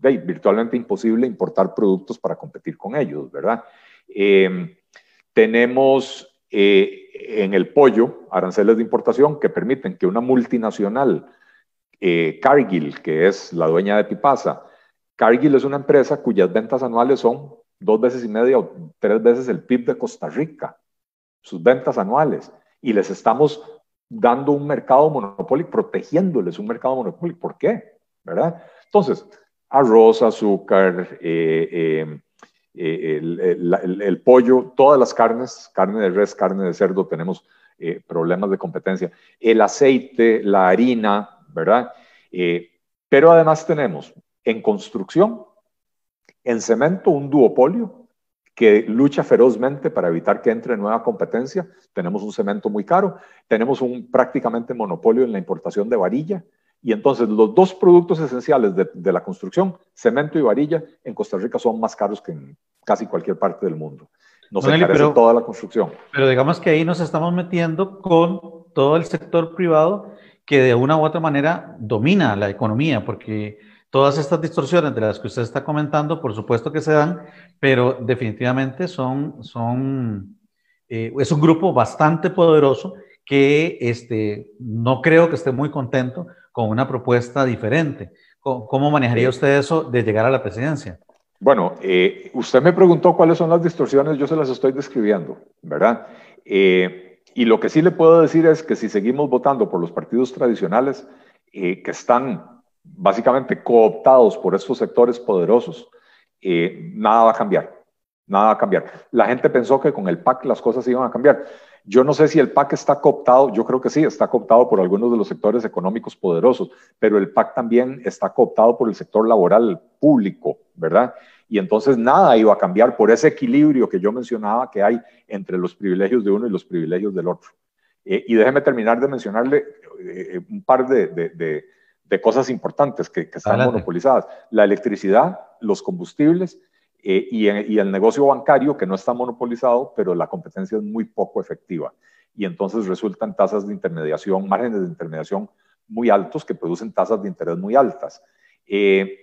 virtualmente imposible importar productos para competir con ellos, ¿verdad? Em, tenemos eh, en el pollo aranceles de importación que permiten que una multinacional, eh, Cargill, que es la dueña de Pipasa, Cargill es una empresa cuyas ventas anuales son dos veces y media o tres veces el PIB de Costa Rica, sus ventas anuales, y les estamos dando un mercado monopólico, protegiéndoles un mercado monopólico. ¿Por qué? ¿verdad? Entonces, arroz, azúcar, eh, eh, eh, el, pollo, todas las carnes, carne de res, carne de cerdo, tenemos problemas de competencia. El aceite, la harina, ¿verdad? pero además tenemos en construcción, en cemento, un duopolio que lucha ferozmente para evitar que entre nueva competencia. Tenemos un cemento muy caro, tenemos un prácticamente monopolio en la importación de varilla, y entonces los dos productos esenciales de, la construcción, cemento y varilla, en Costa Rica son más caros que en casi cualquier parte del mundo. Nos encarece toda la construcción. Pero digamos que ahí nos estamos metiendo con todo el sector privado que de una u otra manera domina la economía, porque todas estas distorsiones de las que usted está comentando, por supuesto que se dan, pero definitivamente son, son eh, es un grupo bastante poderoso que este, no creo que esté muy contento con una propuesta diferente. ¿Cómo, manejaría usted eso de llegar a la presidencia? Bueno, eh, usted me preguntó cuáles son las distorsiones, yo se las estoy describiendo, ¿verdad? Eh, y lo que sí le puedo decir es que si seguimos votando por los partidos tradicionales que están básicamente cooptados por estos sectores poderosos, nada va a cambiar, nada va a cambiar. La gente pensó que con el PAC las cosas iban a cambiar. Yo no sé si el PAC está cooptado, yo creo que sí, está cooptado por algunos de los sectores económicos poderosos, pero el PAC también está cooptado por el sector laboral público, ¿verdad? Y entonces nada iba a cambiar por ese equilibrio que yo mencionaba que hay entre los privilegios de uno y los privilegios del otro. Eh, y déjeme terminar de mencionarle eh, un par de, cosas importantes que, están monopolizadas. La electricidad, los combustibles eh, y, el negocio bancario, que no está monopolizado, pero la competencia es muy poco efectiva. Y entonces resultan tasas de intermediación, márgenes de intermediación muy altos que producen tasas de interés muy altas. Eh,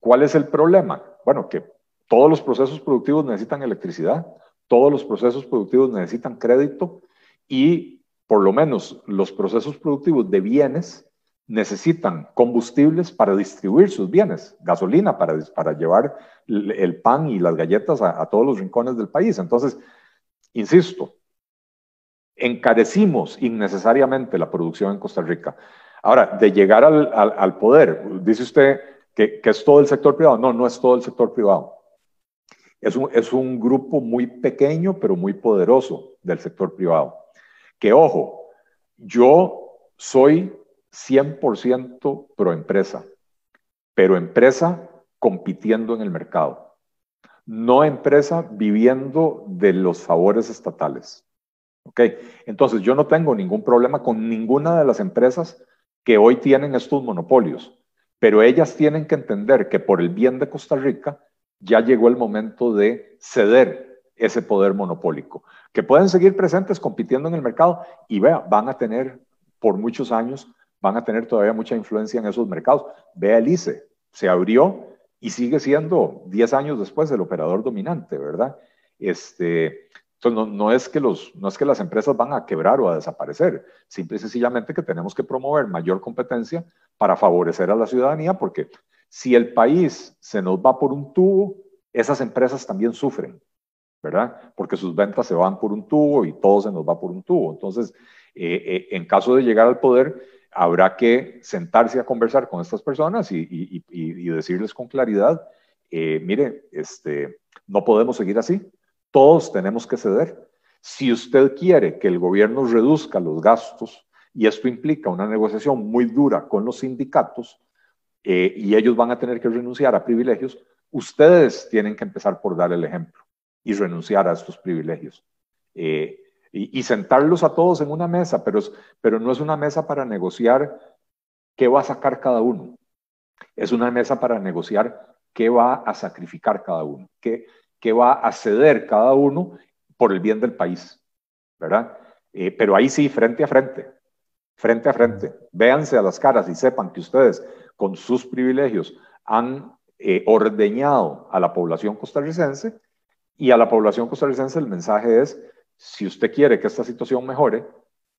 ¿Cuál es el problema? Bueno, que todos los procesos productivos necesitan electricidad, todos los procesos productivos necesitan crédito y por lo menos los procesos productivos de bienes necesitan combustibles para distribuir sus bienes, gasolina para, para llevar el pan y las galletas a, todos los rincones del país. Entonces, insisto, encarecimos innecesariamente la producción en Costa Rica. Ahora, de llegar al, poder, dice usted que, es todo el sector privado. No, no es todo el sector privado. Es un, es un grupo muy pequeño, pero muy poderoso del sector privado. Que ojo, yo soy 100% pro empresa, pero empresa compitiendo en el mercado, no empresa viviendo de los favores estatales. ¿Ok? Entonces yo no tengo ningún problema con ninguna de las empresas que hoy tienen estos monopolios, pero ellas tienen que entender que por el bien de Costa Rica ya llegó el momento de ceder ese poder monopólico, que pueden seguir presentes compitiendo en el mercado y vea, van a tener por muchos años van a tener todavía mucha influencia en esos mercados. Vea el ICE, se abrió y sigue siendo 10 años después el operador dominante, ¿verdad? Este, entonces, no, es que los, no es que las empresas van a quebrar o a desaparecer, simple y sencillamente que tenemos que promover mayor competencia para favorecer a la ciudadanía, porque si el país se nos va por un tubo, esas empresas también sufren, ¿verdad? Porque sus ventas se van por un tubo y todo se nos va por un tubo. Entonces, eh, eh, en caso de llegar al poder, habrá que sentarse a conversar con estas personas y, decirles con claridad, eh, mire, este, no podemos seguir así, todos tenemos que ceder. Si usted quiere que el gobierno reduzca los gastos, y esto implica una negociación muy dura con los sindicatos, eh, y ellos van a tener que renunciar a privilegios, ustedes tienen que empezar por dar el ejemplo y renunciar a estos privilegios. Eh, y, sentarlos a todos en una mesa, pero, pero no es una mesa para negociar qué va a sacar cada uno. Es una mesa para negociar qué va a sacrificar cada uno, qué, qué va a ceder cada uno por el bien del país, ¿verdad? Eh, pero ahí sí, frente a frente, frente a frente, véanse a las caras y sepan que ustedes con sus privilegios han eh, ordeñado a la población costarricense y a la población costarricense el mensaje es si usted quiere que esta situación mejore,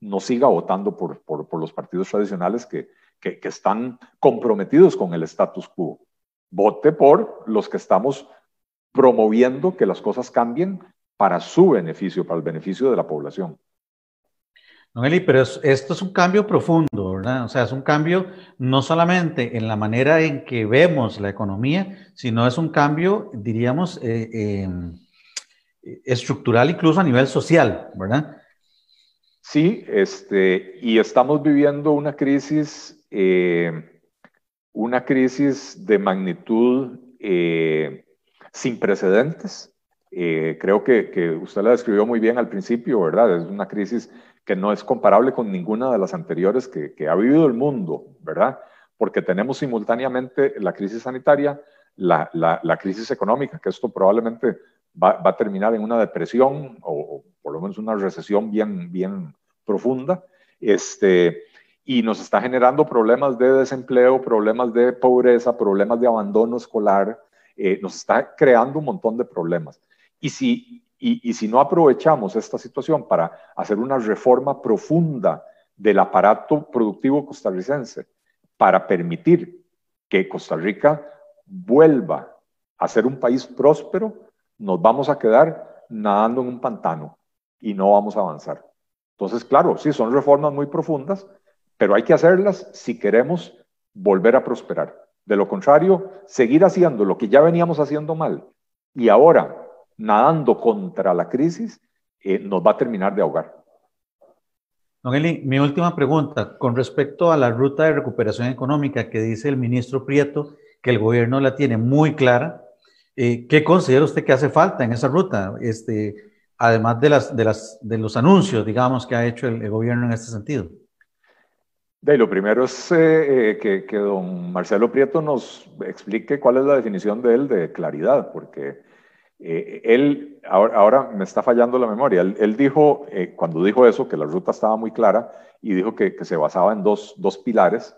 no siga votando por, por, los partidos tradicionales que, que, están comprometidos con el status quo. Vote por los que estamos promoviendo que las cosas cambien para su beneficio, para el beneficio de la población. Don Eli, pero esto es un cambio profundo, ¿verdad? O sea, es un cambio no solamente en la manera en que vemos la economía, sino es un cambio, diríamos, eh, em, estructural incluso a nivel social, ¿verdad? Sí, este, y estamos viviendo una crisis, eh, una crisis de magnitud eh, sin precedentes. Eh, creo que, que, usted la describió muy bien al principio, ¿verdad? Es una crisis que no es comparable con ninguna de las anteriores que, que ha vivido el mundo, ¿verdad? Porque tenemos simultáneamente la crisis sanitaria, la, la, la crisis económica, que esto probablemente va, a terminar en una depresión o, por lo menos una recesión bien, bien profunda. Este, y nos está generando problemas de desempleo, problemas de pobreza, problemas de abandono escolar, eh, nos está creando un montón de problemas. Y si, y, y si no aprovechamos esta situación para hacer una reforma profunda del aparato productivo costarricense, para permitir que Costa Rica vuelva a ser un país próspero, nos vamos a quedar nadando en un pantano y no vamos a avanzar. Entonces, claro, sí, son reformas muy profundas, pero hay que hacerlas si queremos volver a prosperar. De lo contrario, seguir haciendo lo que ya veníamos haciendo mal y ahora nadando contra la crisis eh, nos va a terminar de ahogar. Don Eli, mi última pregunta con respecto a la ruta de recuperación económica que dice el ministro Prieto, que el gobierno la tiene muy clara. Eh, ¿Qué considera usted que hace falta en esa ruta? Este, además de, las, de, las, de los anuncios, digamos, que ha hecho el, gobierno en este sentido. De, lo primero es eh, eh, que, que, don Marcelo Prieto nos explique cuál es la definición de él de claridad, porque eh, él, ahora, me está fallando la memoria, él, dijo, cuando dijo eso, que la ruta estaba muy clara y dijo que, se basaba en dos, dos, pilares,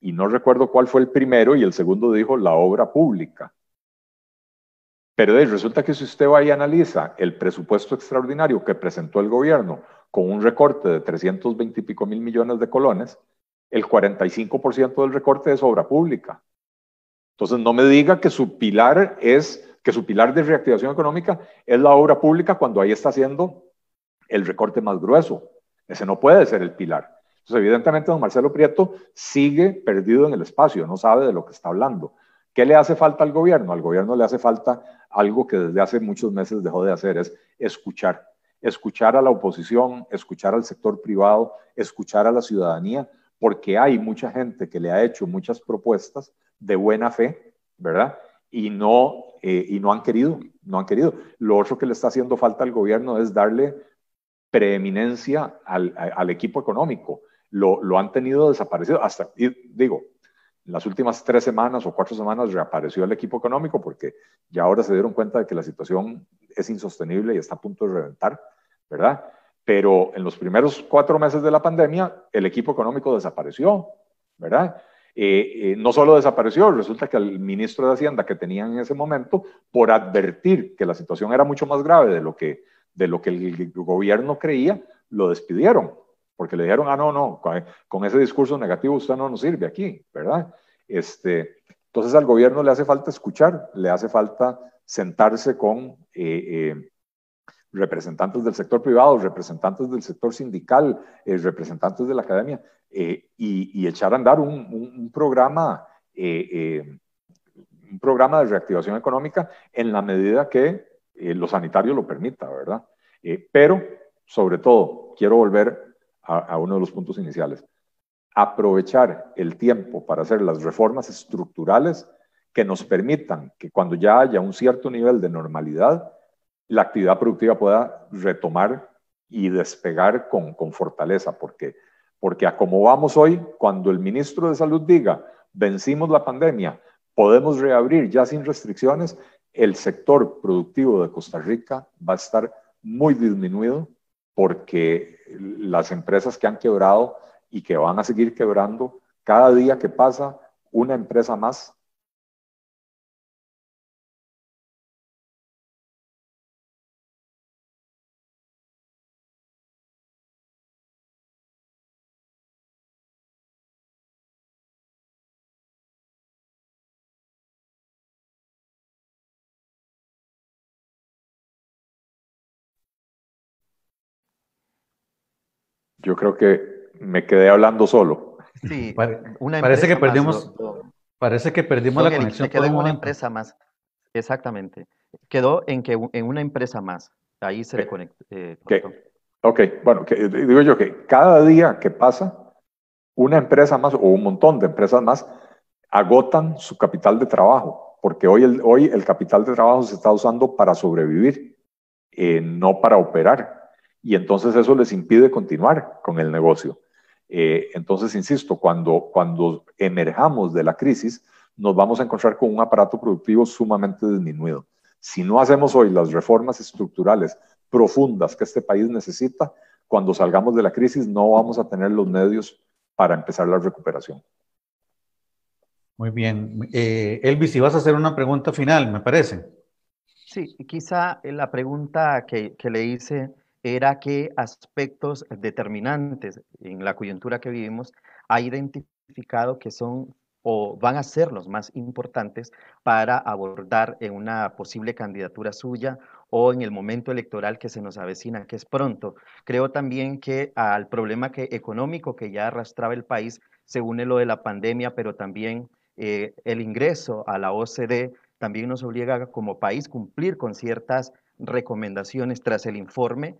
y no recuerdo cuál fue el primero, y el segundo dijo la obra pública. Pero resulta que si usted va y analiza el presupuesto extraordinario que presentó el gobierno con un recorte de 320 y pico mil millones de colones, el 45% del recorte es obra pública. Entonces no me diga que su pilar es que su pilar de reactivación económica es la obra pública cuando ahí está haciendo el recorte más grueso. Ese no puede ser el pilar. Entonces, evidentemente, don Marcelo Prieto sigue perdido en el espacio, no sabe de lo que está hablando. ¿Qué le hace falta al gobierno? Al gobierno le hace falta algo que desde hace muchos meses dejó de hacer, es escuchar. Escuchar a la oposición, escuchar al sector privado, escuchar a la ciudadanía, porque hay mucha gente que le ha hecho muchas propuestas de buena fe, ¿verdad? Y no eh, y no han querido, no han querido. Lo otro que le está haciendo falta al gobierno es darle preeminencia al, al equipo económico. Lo, lo, han tenido desaparecido hasta, digo, en las últimas tres semanas o cuatro semanas reapareció el equipo económico porque ya ahora se dieron cuenta de que la situación es insostenible y está a punto de reventar, ¿verdad? Pero en los primeros cuatro meses de la pandemia, el equipo económico desapareció, ¿verdad? Eh, eh, no solo desapareció, resulta que el ministro de Hacienda que tenían en ese momento, por advertir que la situación era mucho más grave de lo que, de lo que el gobierno creía, lo despidieron, porque le dijeron, ah, no, no, con, ese discurso negativo usted no nos sirve aquí, ¿verdad? Este, entonces al gobierno le hace falta escuchar, le hace falta sentarse con eh, representantes del sector privado, representantes del sector sindical, representantes de la academia, eh, y, echar a andar un, programa, eh, eh, un programa de reactivación económica en la medida que lo sanitario lo permita, ¿verdad? pero, sobre todo, quiero volver a, uno de los puntos iniciales, aprovechar el tiempo para hacer las reformas estructurales que nos permitan que cuando ya haya un cierto nivel de normalidad, la actividad productiva pueda retomar y despegar con, con fortaleza, porque porque a como vamos hoy, cuando el ministro de Salud diga, vencimos la pandemia, podemos reabrir ya sin restricciones, el sector productivo de Costa Rica va a estar muy disminuido porque las empresas que han quebrado y que van a seguir quebrando, cada día que pasa, una empresa más Yo creo que me quedé hablando solo. Sí, *laughs* parece que perdimos, parece que perdimos la conexión. quedó en una empresa más. Exactamente. Quedó en que en una empresa más. Ahí se le conectó. Eh, ok, bueno, digo yo que cada día que pasa, una empresa más o un montón de empresas más agotan su capital de trabajo, porque hoy el, hoy el capital de trabajo se está usando para sobrevivir, eh, no para operar y entonces eso les impide continuar con el negocio. Eh, entonces, insisto, cuando, cuando emerjamos de la crisis, nos vamos a encontrar con un aparato productivo sumamente disminuido. Si no hacemos hoy las reformas estructurales profundas que este país necesita, cuando salgamos de la crisis no vamos a tener los medios para empezar la recuperación. Muy bien. Eh, Elvis, si vas a hacer una pregunta final, me parece. Sí, quizá la pregunta que, que le hice era qué aspectos determinantes en la coyuntura que vivimos ha identificado que son o van a ser los más importantes para abordar en una posible candidatura suya o en el momento electoral que se nos avecina, que es pronto. Creo también que al problema que, económico que ya arrastraba el país se une lo de la pandemia, pero también eh, el ingreso a la OCDE también nos obliga como país cumplir con ciertas recomendaciones tras el informe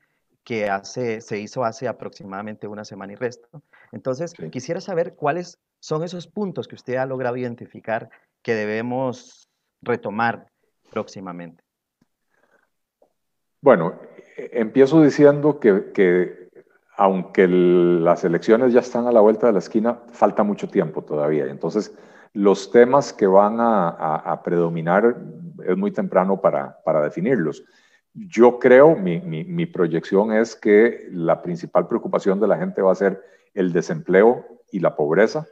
que hace, se hizo hace aproximadamente una semana y resto. Entonces, quisiera saber cuáles son esos puntos que usted ha logrado identificar que debemos retomar próximamente. Bueno, e, empiezo diciendo que, aunque las elecciones ya están a la vuelta de la esquina, falta mucho tiempo todavía. Entonces, los temas que van a, predominar es muy temprano para, definirlos. Yo creo, mi, proyección es que la principal preocupación de la gente va a ser el desempleo y la pobreza.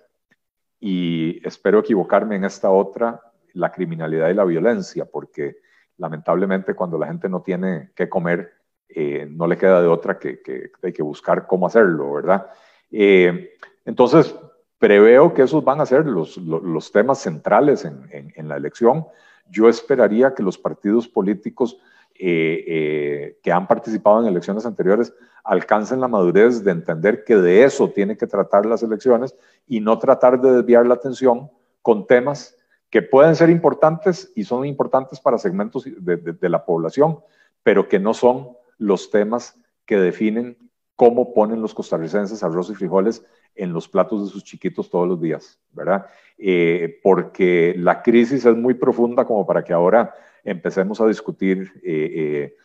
Y espero equivocarme en esta otra, la criminalidad y la violencia, porque lamentablemente cuando la gente no tiene que comer, eh, no le queda de otra que, hay que buscar cómo hacerlo, ¿verdad? Eh, entonces, preveo que esos van a ser los, temas centrales en, en, la elección. Yo esperaría que los partidos políticos eh, que han participado en elecciones anteriores alcancen la madurez de entender que de eso tiene que tratar las elecciones y no tratar de desviar la atención con temas que pueden ser importantes y son importantes para segmentos de, la población, pero que no son los temas que definen cómo ponen los costarricenses arroz y frijoles en los platos de sus chiquitos todos los días, ¿verdad? Eh, porque la crisis es muy profunda como para que ahora empecemos a discutir eh, eh,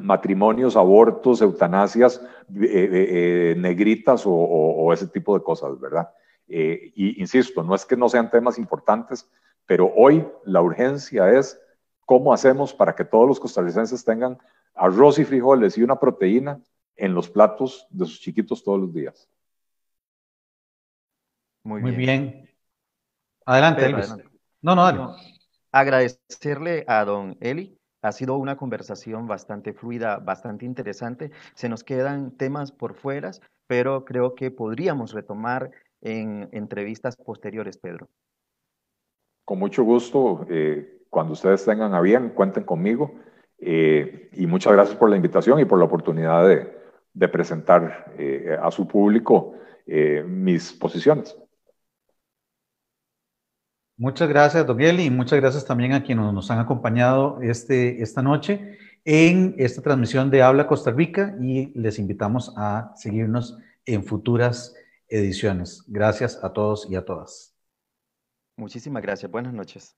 matrimonios, abortos, eutanasias, negritas o, ese tipo de cosas, ¿verdad? Y insisto, no es que no sean temas importantes, pero hoy la urgencia es cómo hacemos para que todos los costarricenses tengan arroz y frijoles y una proteína en los platos de sus chiquitos todos los días. Muy, bien. Adelante, No, no, dale. Agradecerle a don Eli. Ha sido una conversación bastante fluida, bastante interesante. Se nos quedan temas por fuera, pero creo que podríamos retomar en entrevistas posteriores, Pedro. Con mucho gusto, eh, cuando ustedes tengan a bien, cuenten conmigo eh, y muchas gracias por la invitación y por la oportunidad de, presentar eh, a su público mis posiciones. Muchas gracias, Don Eli, y muchas gracias también a quienes nos han acompañado este, esta noche en esta transmisión de Habla Costa Rica y les invitamos a seguirnos en futuras ediciones. Gracias a todos y a todas. Muchísimas gracias. Buenas noches.